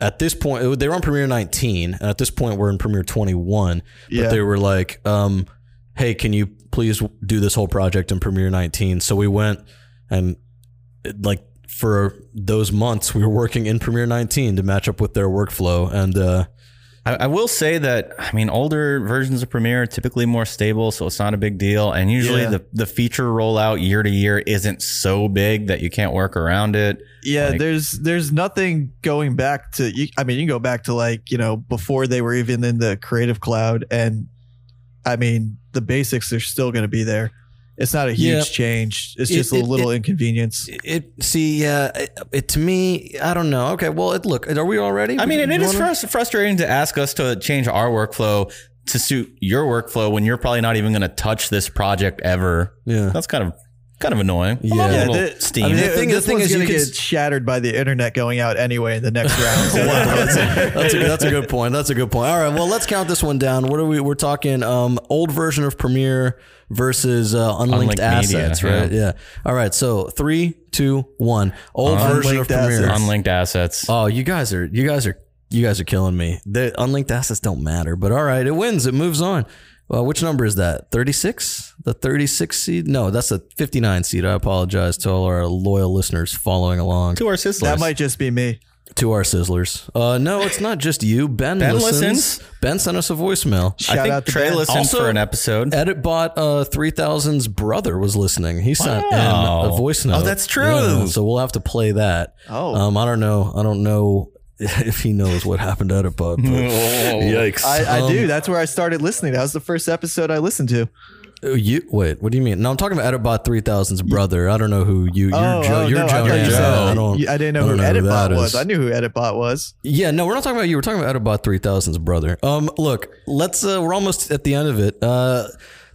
at this point, they were on Premiere 19. And at this point, we're in Premiere 21. But Yeah. they were like, um, hey, can you please do this whole project in Premiere 19? So we went and like for those months we were working in Premiere 19 to match up with their workflow and uh I, I will say that I mean older versions of Premiere are typically more stable, so it's not a big deal. And usually Yeah. the the feature rollout year to year isn't so big that you can't work around it. Yeah, Like- there's there's nothing going back to. You, I mean, you can go back to like you know before they were even in the Creative Cloud, and I mean the basics are still going to be there. It's not a huge Yeah. change. It's It- just a little it- inconvenience. it see yeah it, it to me I don't know okay well it, look are we all ready I mean, and it is wanna- frustrating to ask us to change our workflow to suit your workflow when you're probably not even going to touch this project ever. yeah That's kind of kind of annoying. Yeah. A Yeah, the- steam. I mean, the Th- thing- the thing is you get shattered by the internet going out anyway in the next [LAUGHS] round. So Wow, that's, a, that's, a, that's a good point. That's a good point. All right, well, let's count this one down. What are we? We're talking um, old version of Premiere versus uh, unlinked, Unlinked assets, yeah. right? Yeah. All right. So three, two, one. Old Unlinked version of Premiere. assets. Unlinked assets. Oh, you guys are you guys are you guys are killing me. The unlinked assets don't matter, but all right, it wins. It moves on. Well, which number is that? 36? The 36 seed? No, that's a 59 seed. I apologize to all our loyal listeners following along. to our sizzlers. that might just be me. To our sizzlers. Uh, no, it's not just you. Ben, Ben listens. listens. Ben sent us a voicemail. Shout I think out to Trey Ben. listened Also- for an episode. Editbot uh, 3000's brother was listening. He sent Wow. in a voice note. Oh, that's true. so we'll have to play that. Oh. Um, I don't know. I don't know [LAUGHS] if he knows what happened to Editbot. But [LAUGHS] yikes. I, I Um, do. That's where I started listening. That was the first episode I listened to. You wait. What do you mean? No, I'm talking about Editbot 3000's brother. I don't know who you. You're oh, Joe. oh, you're no, I Joe. you I don't. I didn't know I who don't who that Editbot was. is. I knew who Editbot was. Yeah, no, we're not talking about you. We're talking about Editbot 3000's brother. Um, look, let's. Uh, we're almost at the end of it. Uh,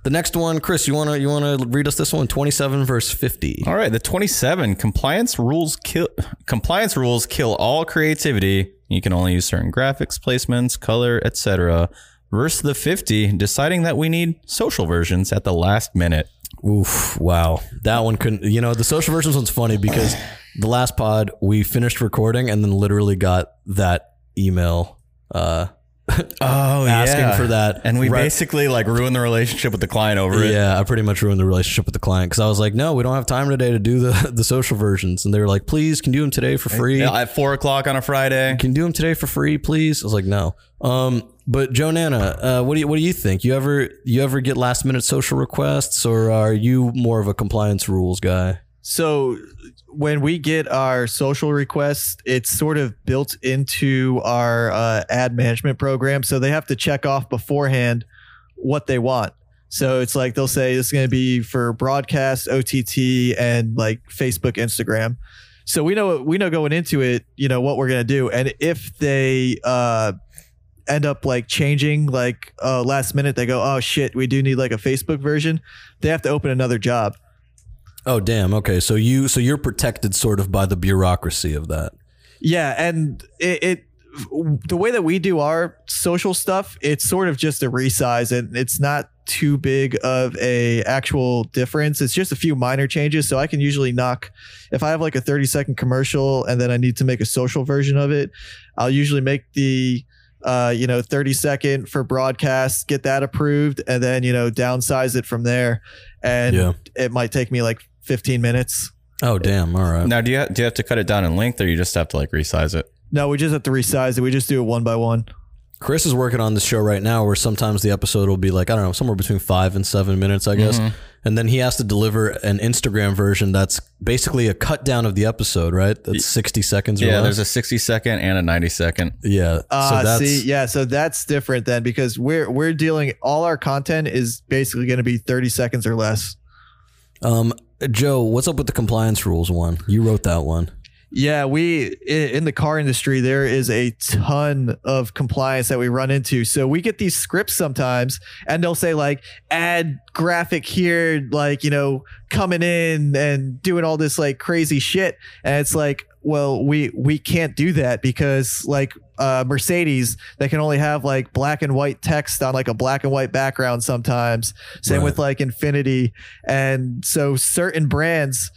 the next one, Chris, you wanna you wanna read us this one? 27 verse 50. All right, the 27 compliance rules kill compliance rules kill all creativity. You can only use certain graphics, placements, color, etc. Versus the 50 deciding that we need social versions at the last minute. Oof! Wow, that one couldn't. You know, the social versions one's funny because the last pod we finished recording and then literally got that email. Uh, [LAUGHS] Oh, Asking for that. And we Right. basically like ruined the relationship with the client over it. Yeah, I pretty much ruined the relationship with the client because I was like, no, we don't have time today to do the, [LAUGHS] the social versions. And they were like, please, can you do them today for free? Yeah, At four o'clock on a Friday. Can you do them today for free, please? I was like, no. Um, but Joe Nanna, uh, what do you what do you think? You ever you ever get last minute social requests, or are you more of a compliance rules guy? So when we get our social requests, it's sort of built into our uh, ad management program. So they have to check off beforehand what they want. So it's like they'll say it's going to be for broadcast, OTT, and like Facebook, Instagram. So we know we know going into it, you know what we're going to do, and if they uh, end up like changing like uh, last minute, they go, oh shit, we do need like a Facebook version. They have to open another job. Oh damn. Okay, so you so you're protected sort of by the bureaucracy of that. Yeah, and it, it the way that we do our social stuff, it's sort of just a resize, and it's not too big of a actual difference. It's just a few minor changes. So I can usually knock if I have like a 30 second commercial and then I need to make a social version of it, I'll usually make the uh, you know, 30 second for broadcast, get that approved, and then, you know, downsize it from there. And Yeah. it might take me like 15 minutes. Oh damn. All right. Now, do you do you have to cut it down in length, or you just have to like resize it? No, we just have to resize it. We just do it one by one. Chris is working on this show right now where sometimes the episode will be like, I don't know, somewhere between five and seven minutes, I guess. Mm-hmm. And then he has to deliver an Instagram version that's basically a cut down of the episode, right? That's 60 seconds or Yeah, less. there's a 60 second and a 90 second. yeah. Uh, so that's, see, yeah, so that's different then because we're we're dealing all our content is basically going to be 30 seconds or less. um, Joe, what's up with the compliance rules one? You wrote that one. Yeah, we in the car industry there is a ton of compliance that we run into. So we get these scripts sometimes and they'll say like add graphic here like, you know, coming in and doing all this like crazy shit and it's like, well, we we can't do that because like uh Mercedes they can only have like black and white text on like a black and white background sometimes. Same Right. with like Infiniti and so certain brands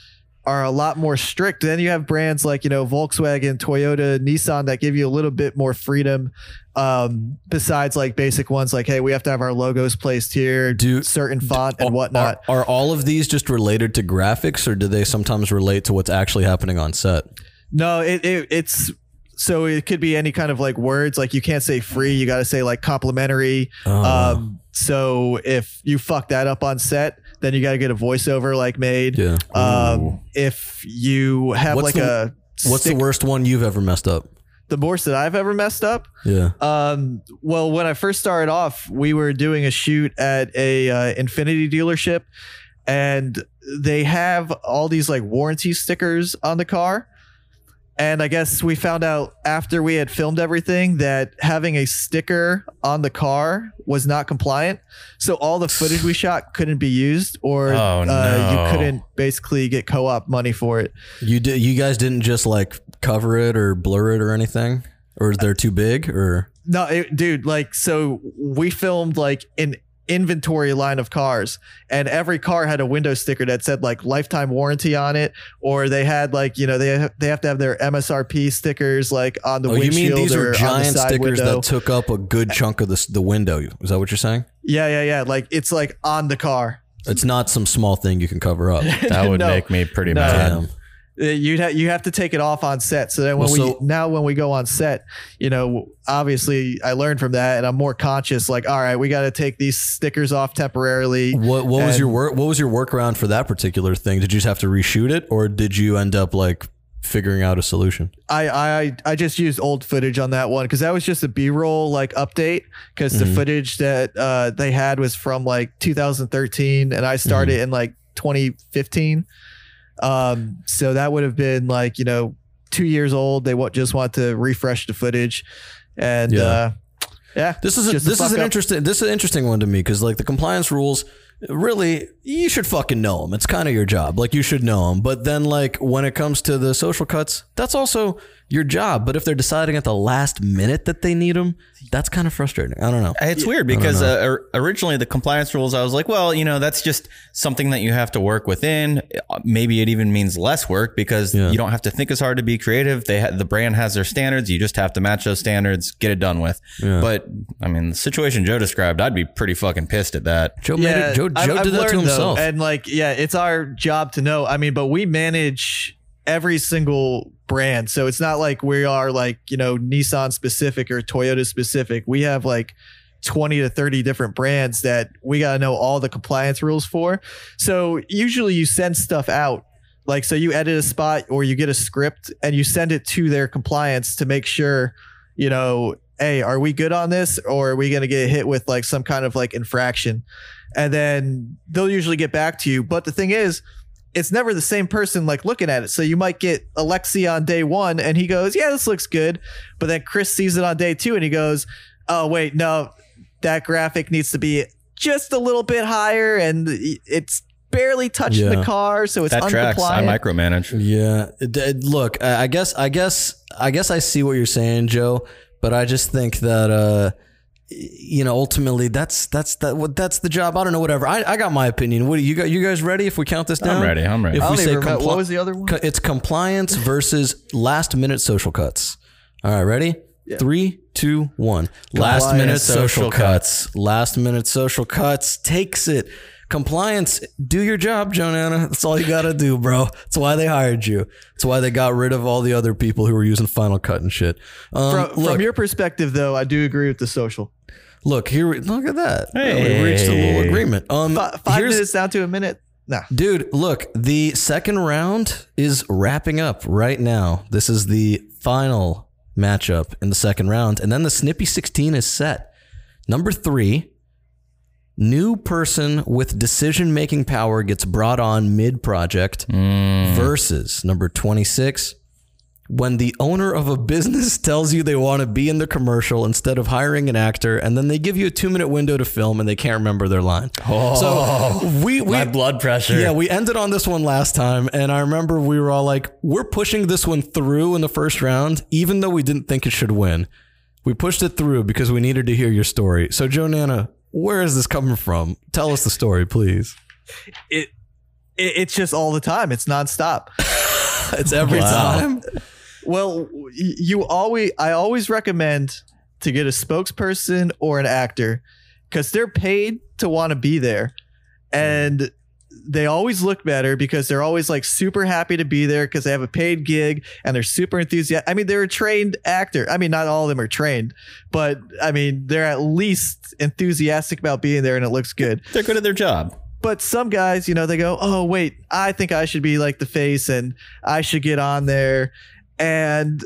are a lot more strict. Then you have brands like, you know, Volkswagen, Toyota, Nissan that give you a little bit more freedom. Um, besides like basic ones like, hey, we have to have our logos placed here, Do- certain font and whatnot. Are, are all of these just related to graphics or do they sometimes relate to what's actually happening on set? No, it, it it's so it could be any kind of like words. Like you can't say free, you got to say like complimentary. Oh. Um, so if you fuck that up on set, then you got to get a voiceover like made. Yeah. Um, if you have What's like the- a What's the worst one you've ever messed up? the worst that I've ever messed up? Yeah. Um, well, when I first started off, we were doing a shoot at a uh, Infiniti dealership, and they have all these like warranty stickers on the car. And I guess we found out after we had filmed everything that having a sticker on the car was not compliant. So all the footage we shot couldn't be used, or Oh, uh, no. you couldn't basically get co-op money for it. You did. You guys didn't just like cover it or blur it or anything, or they're too big, or No, it, dude, like so we filmed like an inventory line of cars and every car had a window sticker that said like lifetime warranty on it or they had like, you know, they they have to have their MSRP stickers like on the oh, you mean these or were on the giant side stickers window. that took up a good chunk of the the window? Is that what you're saying? yeah, yeah, yeah, like it's like on the car. It's not some small thing you can cover up. That would [LAUGHS] No. make me pretty No. mad. Uh, You'd ha- you have to take it off on set. So then when Well, we now when we go on set, you know, obviously I learned from that and I'm more conscious. Like, all right, we got to take these stickers off temporarily. What what was your work? What was your workaround for that particular thing? Did you just have to reshoot it, or did you end up like figuring out a solution? I I I just used old footage on that one because that was just a B roll like update because the Mhm. footage that uh, they had was from like 2013 and I started in like 2015. Um, so that would have been like you know two years old. They wa- just want to refresh the footage, and Yeah. uh, yeah, This is a, this is an up. interesting this is an interesting one to me because like the compliance rules really you should fucking know them. It's kind of your job. Like you should know them. But then like when it comes to the social cuts, that's also your job. But if they're deciding at the last minute that they need them, that's kind of frustrating. I don't know. It's weird because uh, originally the compliance rules, I was like, well, you know, that's just something that you have to work within. Uh, Maybe it even means less work because Yeah. you don't have to think as hard to be creative. They ha- the brand has their standards. You just have to match those standards, get it done with. Yeah. But I mean, the situation Joe described, I'd be pretty fucking pissed at that. Joe made it. Joe, I've- Joe I've did that to learned, though, himself. and like, yeah, it's our job to know. I mean, but we manage every single brand, so it's not like we are like you know Nissan specific or Toyota specific. We have like. 20 to 30 different brands that we got to know all the compliance rules for. So usually you send stuff out like so you edit a spot or you get a script and you send it to their compliance to make sure you know hey are we good on this or are we going to get hit with like some kind of like infraction and then they'll usually get back to you but the thing is it's never the same person like looking at it so you might get Alexei on day one and he goes yeah this looks good but then chris sees it on day two and he goes oh wait no that graphic needs to be just a little bit higher and it's barely touching Yeah. the car so it's That tracks. I uncompliant. micromanage. Yeah. It- it- look, I I guess, I guess, I guess I see what you're saying, Joe. But I just think that, uh, you know, ultimately, that's that's that. What that's the job. I don't know. Whatever. I, I got my opinion. What do you got? You guys ready? If we count this down, I'm ready. I'm ready. If we say compli- what was the other one? it's compliance versus last minute social cuts. All right, ready? Three, two, one. last minute social social cuts. Last minute social cuts takes it. Compliance, do your job, Joe Nanna. That's all you got to do, bro. That's why they hired you. That's why they got rid of all the other people who were using Final Cut and shit. Um, From, look, from your perspective, though, I do agree with the social. Look here. we- Look at that. Hey. We reached a little agreement. Um, Fi- five here's- minutes down to a minute. Nah. Dude, look, the second round is wrapping up right now. This is the final matchup in the second round. And then the Snippy 16 is set. Number three, new person with decision making power gets brought on mid project versus number 26. When the owner of a business [LAUGHS] tells you they want to be in the commercial instead of hiring an actor, and then they give you a two minute window to film and they can't remember their line. so oh, we, we My blood pressure. yeah, we ended on this one last time, and I remember we were all like, "We're pushing this one through in the first round, even though we didn't think it should win. We pushed it through because we needed to hear your story." So, Joe Nanna, where is this coming from? Tell us the story, please. It, it it's just all the time. It's nonstop. [LAUGHS] It's every Wow. time. Well, you always I always recommend to get a spokesperson or an actor because they're paid to want to be there, and they always look better because they're always like super happy to be there because they have a paid gig and they're super enthusiastic. I mean, they're a trained actor. I mean, not all of them are trained, but I mean, they're at least enthusiastic about being there and it looks good. They're good at their job. But some guys, you know, they go, "Oh, wait, I think I should be like the face and I should get on there." And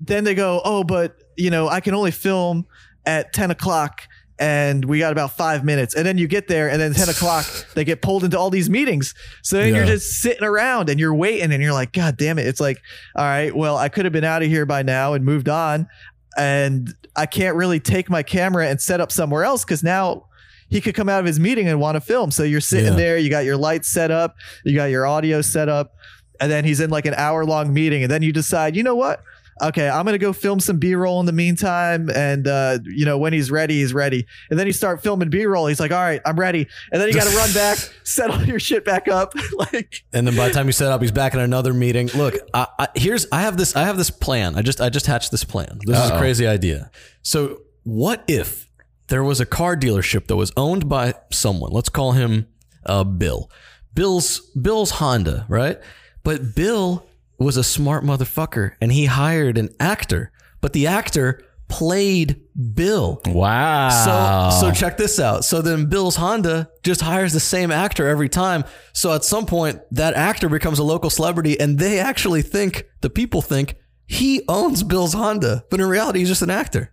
then they go, "Oh, but you know, I can only film at ten o'clock." And we got about five minutes, and then you get there, and then ten o'clock [LAUGHS] they get pulled into all these meetings. So then you're just sitting around and you're waiting, and you're like, "God damn it!" It's like, all right, well, I could have been out of here by now and moved on, and I can't really take my camera and set up somewhere else because now he could come out of his meeting and want to film. So you're sitting Yeah. there, you got your lights set up, you got your audio set up, and then he's in like an hour long meeting, and then you decide, you know what? Okay, I'm gonna go film some B-roll in the meantime, and uh, you know when he's ready, he's ready. And then you start filming B-roll. He's like, "All right, I'm ready." And then you got to run back, [LAUGHS] set all your shit back up. [LAUGHS] like, And then by the time you set up, he's back in another meeting. Look, I, I, here's I have this I have this plan. I just I just hatched this plan. This is a crazy idea. So what if there was a car dealership that was owned by someone? Let's call him uh, Bill. Bill's Bill's Honda, right? But Bill was a smart motherfucker, and he hired an actor. But the actor played Bill. Wow. So so check this out. So then Bill's Honda just hires the same actor every time. So at some point that actor becomes a local celebrity and they actually think the people think he owns Bill's Honda, but in reality he's just an actor.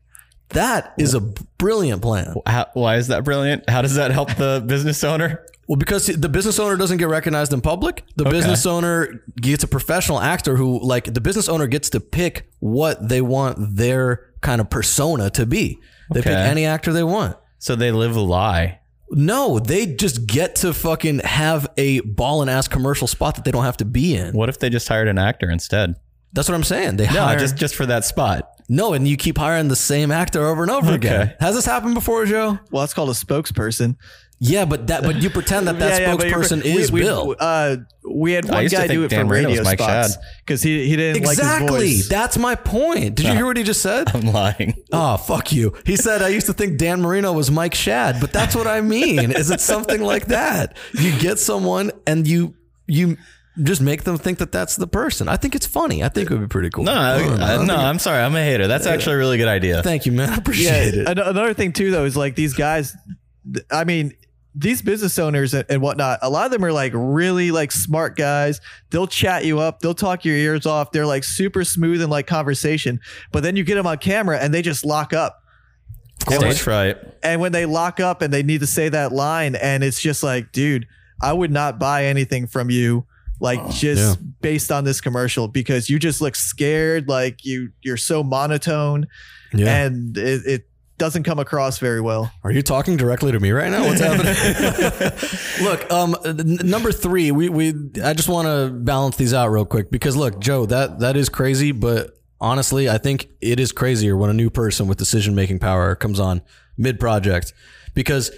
That is a brilliant plan. How, why is that brilliant? How does that help the [LAUGHS] business owner? Well, because the business owner doesn't get recognized in public, the business owner gets a professional actor who, like, the business owner gets to pick what they want their kind of persona to be. They pick any actor they want. So they live a lie. No, they just get to fucking have a ball and ass commercial spot that they don't have to be in. What if they just hired an actor instead? That's what I'm saying. They No, hire just just for that spot. No, and you keep hiring the same actor over and over again. Has this happened before, Joe? well, that's called a spokesperson. Yeah, but that but you pretend that [LAUGHS] that Yeah, yeah, but you're- spokesperson we- is we, Bill. Uh, we had I one used to guy do it Dan for Marino radio Mike spots because he, he didn't like his Exactly. voice. That's my point. Did you hear what he just said? [LAUGHS] I'm lying. Oh, fuck you. He said, I used to think Dan Marino was Mike Shad, but that's what I mean. Is it something like that? You get someone and you, you just make them think that that's the person. I think it's funny. I think it would be pretty cool. No, I, I- no, I'm sorry. I'm a hater. That's actually a really good idea. Thank you, man. I yeah. appreciate it. Another thing too, though, is like these guys. I mean, these business owners and, and whatnot. A lot of them are like really like smart guys. They'll chat you up. They'll talk your ears off. They're like super smooth in like conversation. But then you get them on camera and they just lock up. Stage fright. And when they lock up and they need to say that line, and it's just like, dude, I would not buy anything from you, like just Yeah. based on this commercial because you just look scared, like you you're so monotone, Yeah. and it, it doesn't come across very well. Are you talking directly to me right now? What's happening? [LAUGHS] look, um, n- number three, we, we, I just want to balance these out real quick because look, Joe, that, that is crazy, but honestly, I think it is crazier when a new person with decision making power comes on mid project because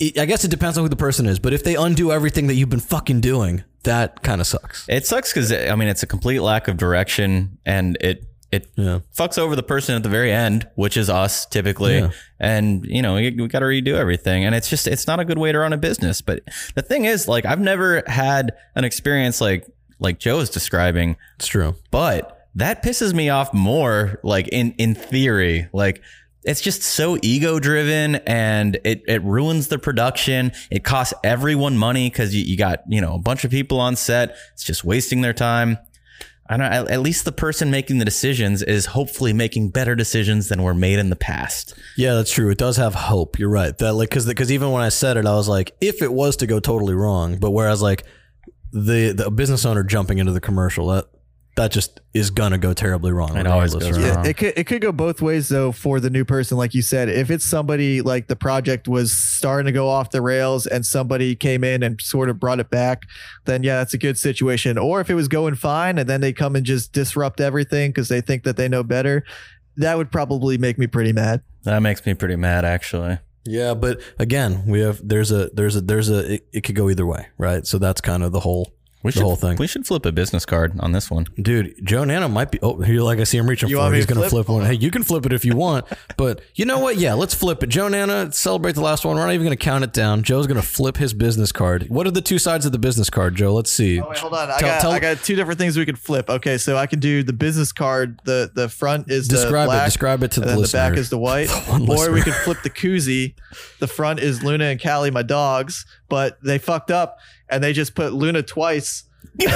it, I guess it depends on who the person is, but if they undo everything that you've been fucking doing, that kind of sucks. It sucks because I mean it's a complete lack of direction, and it it Yeah. fucks over the person at the very end, which is us typically. Yeah. And you know, we, we got to redo everything, and it's just it's not a good way to run a business. But the thing is, like, I've never had an experience like like Joe is describing, It's true. but that pisses me off more. Like in in theory, like. It's just so ego driven and it, it ruins the production. It costs everyone money because you, you got, you know, a bunch of people on set. It's just wasting their time. I don't at, at least the person making the decisions is hopefully making better decisions than were made in the past. Yeah, that's true. It does have hope. You're right. That like because because even when I said it, I was like, if it was to go totally wrong, but whereas like the the business owner jumping into the commercial that that just is gonna go terribly wrong. It always goes right? wrong. It could it could go both ways though for the new person, like you said. If it's somebody like the project was starting to go off the rails and somebody came in and sort of brought it back, then yeah, that's a good situation. Or if it was going fine and then they come and just disrupt everything because they think that they know better, that would probably make me pretty mad. That makes me pretty mad, actually. Yeah, but again, we have there's a there's a there's a it, it could go either way, right? So that's kind of the whole We the should, whole thing. We should flip a business card on this one. Dude, Joe Nanna might be. Oh, here, like I see him reaching You for it. He's going to flip? flip one. Hey, you can flip it if you want, [LAUGHS] but you know what? Yeah, let's flip it. Joe Nanna, celebrate the last one. We're not even going to count it down. Joe's going to flip his business card. What are the two sides of the business card, Joe? Let's see. Oh, wait, hold on. I Tell- got tell- I got two different things we could flip. Okay, so I can do the business card. The the front is the Describe it. Describe it to and the then listener. the back is the white. [LAUGHS] one or we could flip the koozie. The front is Luna and Callie, my dogs, but they fucked up and they just put Luna twice. flip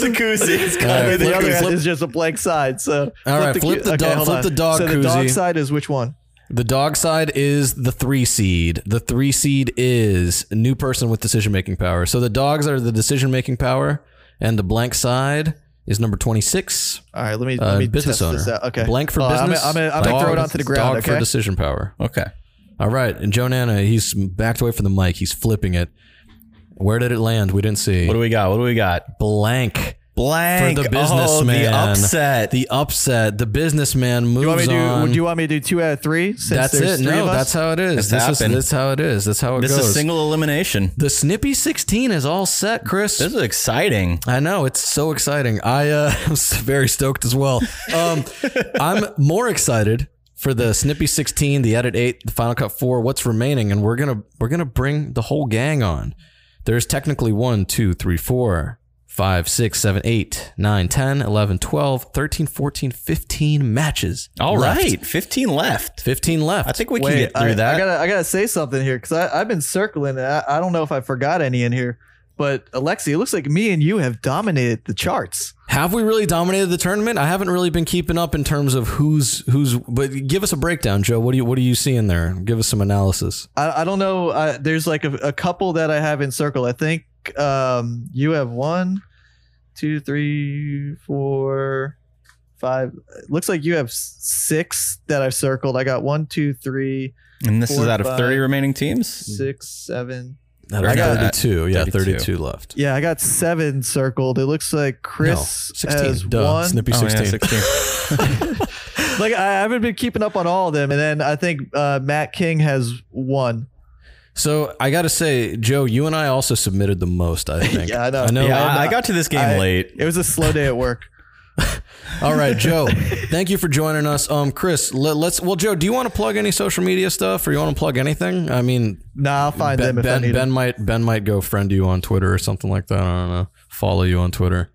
the koozie. All right, and the other flip- is just a blank side. So All right, flip the dog- hold flip the dog So the dog side is which one? The dog side is the three seed. The three seed is a new person with decision making power. So the dogs are the decision making power, and the blank side is number 26. All right, let me Uh, let me business test one this out. Okay, Blank for Hold on, business. I'm gonna, I'm gonna, I'm gonna throw it onto the ground. Dog for decision power. Okay. All right, and Joe Nanna, he's backed away from the mic. He's flipping it. Where did it land? We didn't see. What do we got? What do we got? Blank Blank. for the Oh, the upset. The upset. The businessman moves you want me to do? on. Do you want me to do two out of three? Since that's it. Three No, of us? that's how it is. It's this is happened. that's how it is. That's how it this goes. is a single elimination. the Snippy 16 is all set, Chris. This is exciting. I know it's so exciting. I uh, [LAUGHS] am very stoked as well. Um, [LAUGHS] I'm more excited for the Snippy 16, the Edit 8, the Final Cut 4. What's remaining, and we're gonna we're gonna bring the whole gang on. There's technically 1, 2, 3, 4, 5, 6, 7, 8, 9, 10, 11, 12, 13, 14, 15 matches. All left. right, 15 left. 15 left. I think we can get through I, that. I gotta, I gotta say something here because I've been circling. I, I don't know if I forgot any in here, but Alexei, it looks like me and you have dominated the charts. Have we really dominated the tournament? I haven't really been keeping up in terms of who's who's. But give us a breakdown, Joe. What do you what do you see in there? Give us some analysis. I, I don't know. Uh, there's like a, a couple that I have in circle. I think um, you have one, two, three, four, five. It looks like you have six that I've circled. I got one, two, three, and this is out of 30 remaining teams. six, seven. Out I got- 32. Yeah, 32. 32 left. Yeah, I got seven circled. It looks like Chris no, 16. has Duh. one. Snippy Oh, 16. yeah, 16. [LAUGHS] [LAUGHS] like I haven't been keeping up on all of them, and then I think uh, Matt King has one. So I got to say, Joe, you and I also submitted the most, I think. [LAUGHS] Yeah, I know. I know. yeah, I, I got to this game I- late. It was a slow day at work. [LAUGHS] All right, Joe. thank you for joining us. Um, Chris, let, us Well, Joe, do you want to plug any social media stuff, or you want to plug anything? I mean, Nah, I'll find Ben, them if I ben, need ben them. might Ben might go friend you on Twitter or something like that. I don't know. Follow you on Twitter,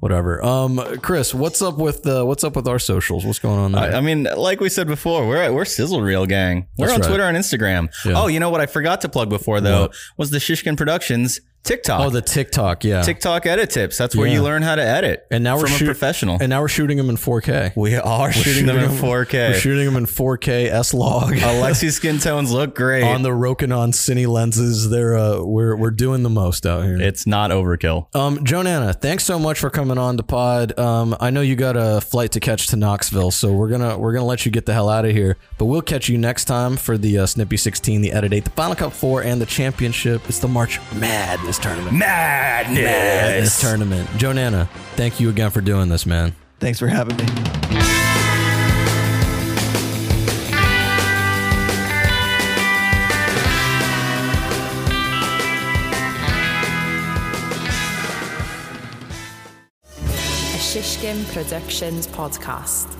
whatever. Um, Chris, what's up with uh, what's up with our socials? What's going on there? I, I mean, like we said before, we're we're Sizzle Reel Gang. We're That's on right. Twitter and Instagram. Yeah. Oh, you know what I forgot to plug before though What? was the Shishkin Productions TikTok. oh, the TikTok, yeah. TikTok edit tips. That's where Yeah. you learn how to edit. and now we're from shoot- a professional. And now we're shooting them in 4K. we are shooting, them in 4K. We're shooting them in 4K S log. Alexei's skin tones look great. on the Rokinon Cine lenses. They're uh, we're we're doing the most out here. it's not overkill. Um, Joe thanks so much for coming on the pod. Um, I know you got a flight to catch to Knoxville, so we're gonna we're gonna let you get the hell out of here. But we'll catch you next time for the uh, Snippy 16, the Edit 8, the Final Cut 4, and the championship. It's the March Madness tournament. Madness Madness. tournament. Joe Nanna, thank you again for doing this, man. Thanks for having me. Shishkin Productions podcast.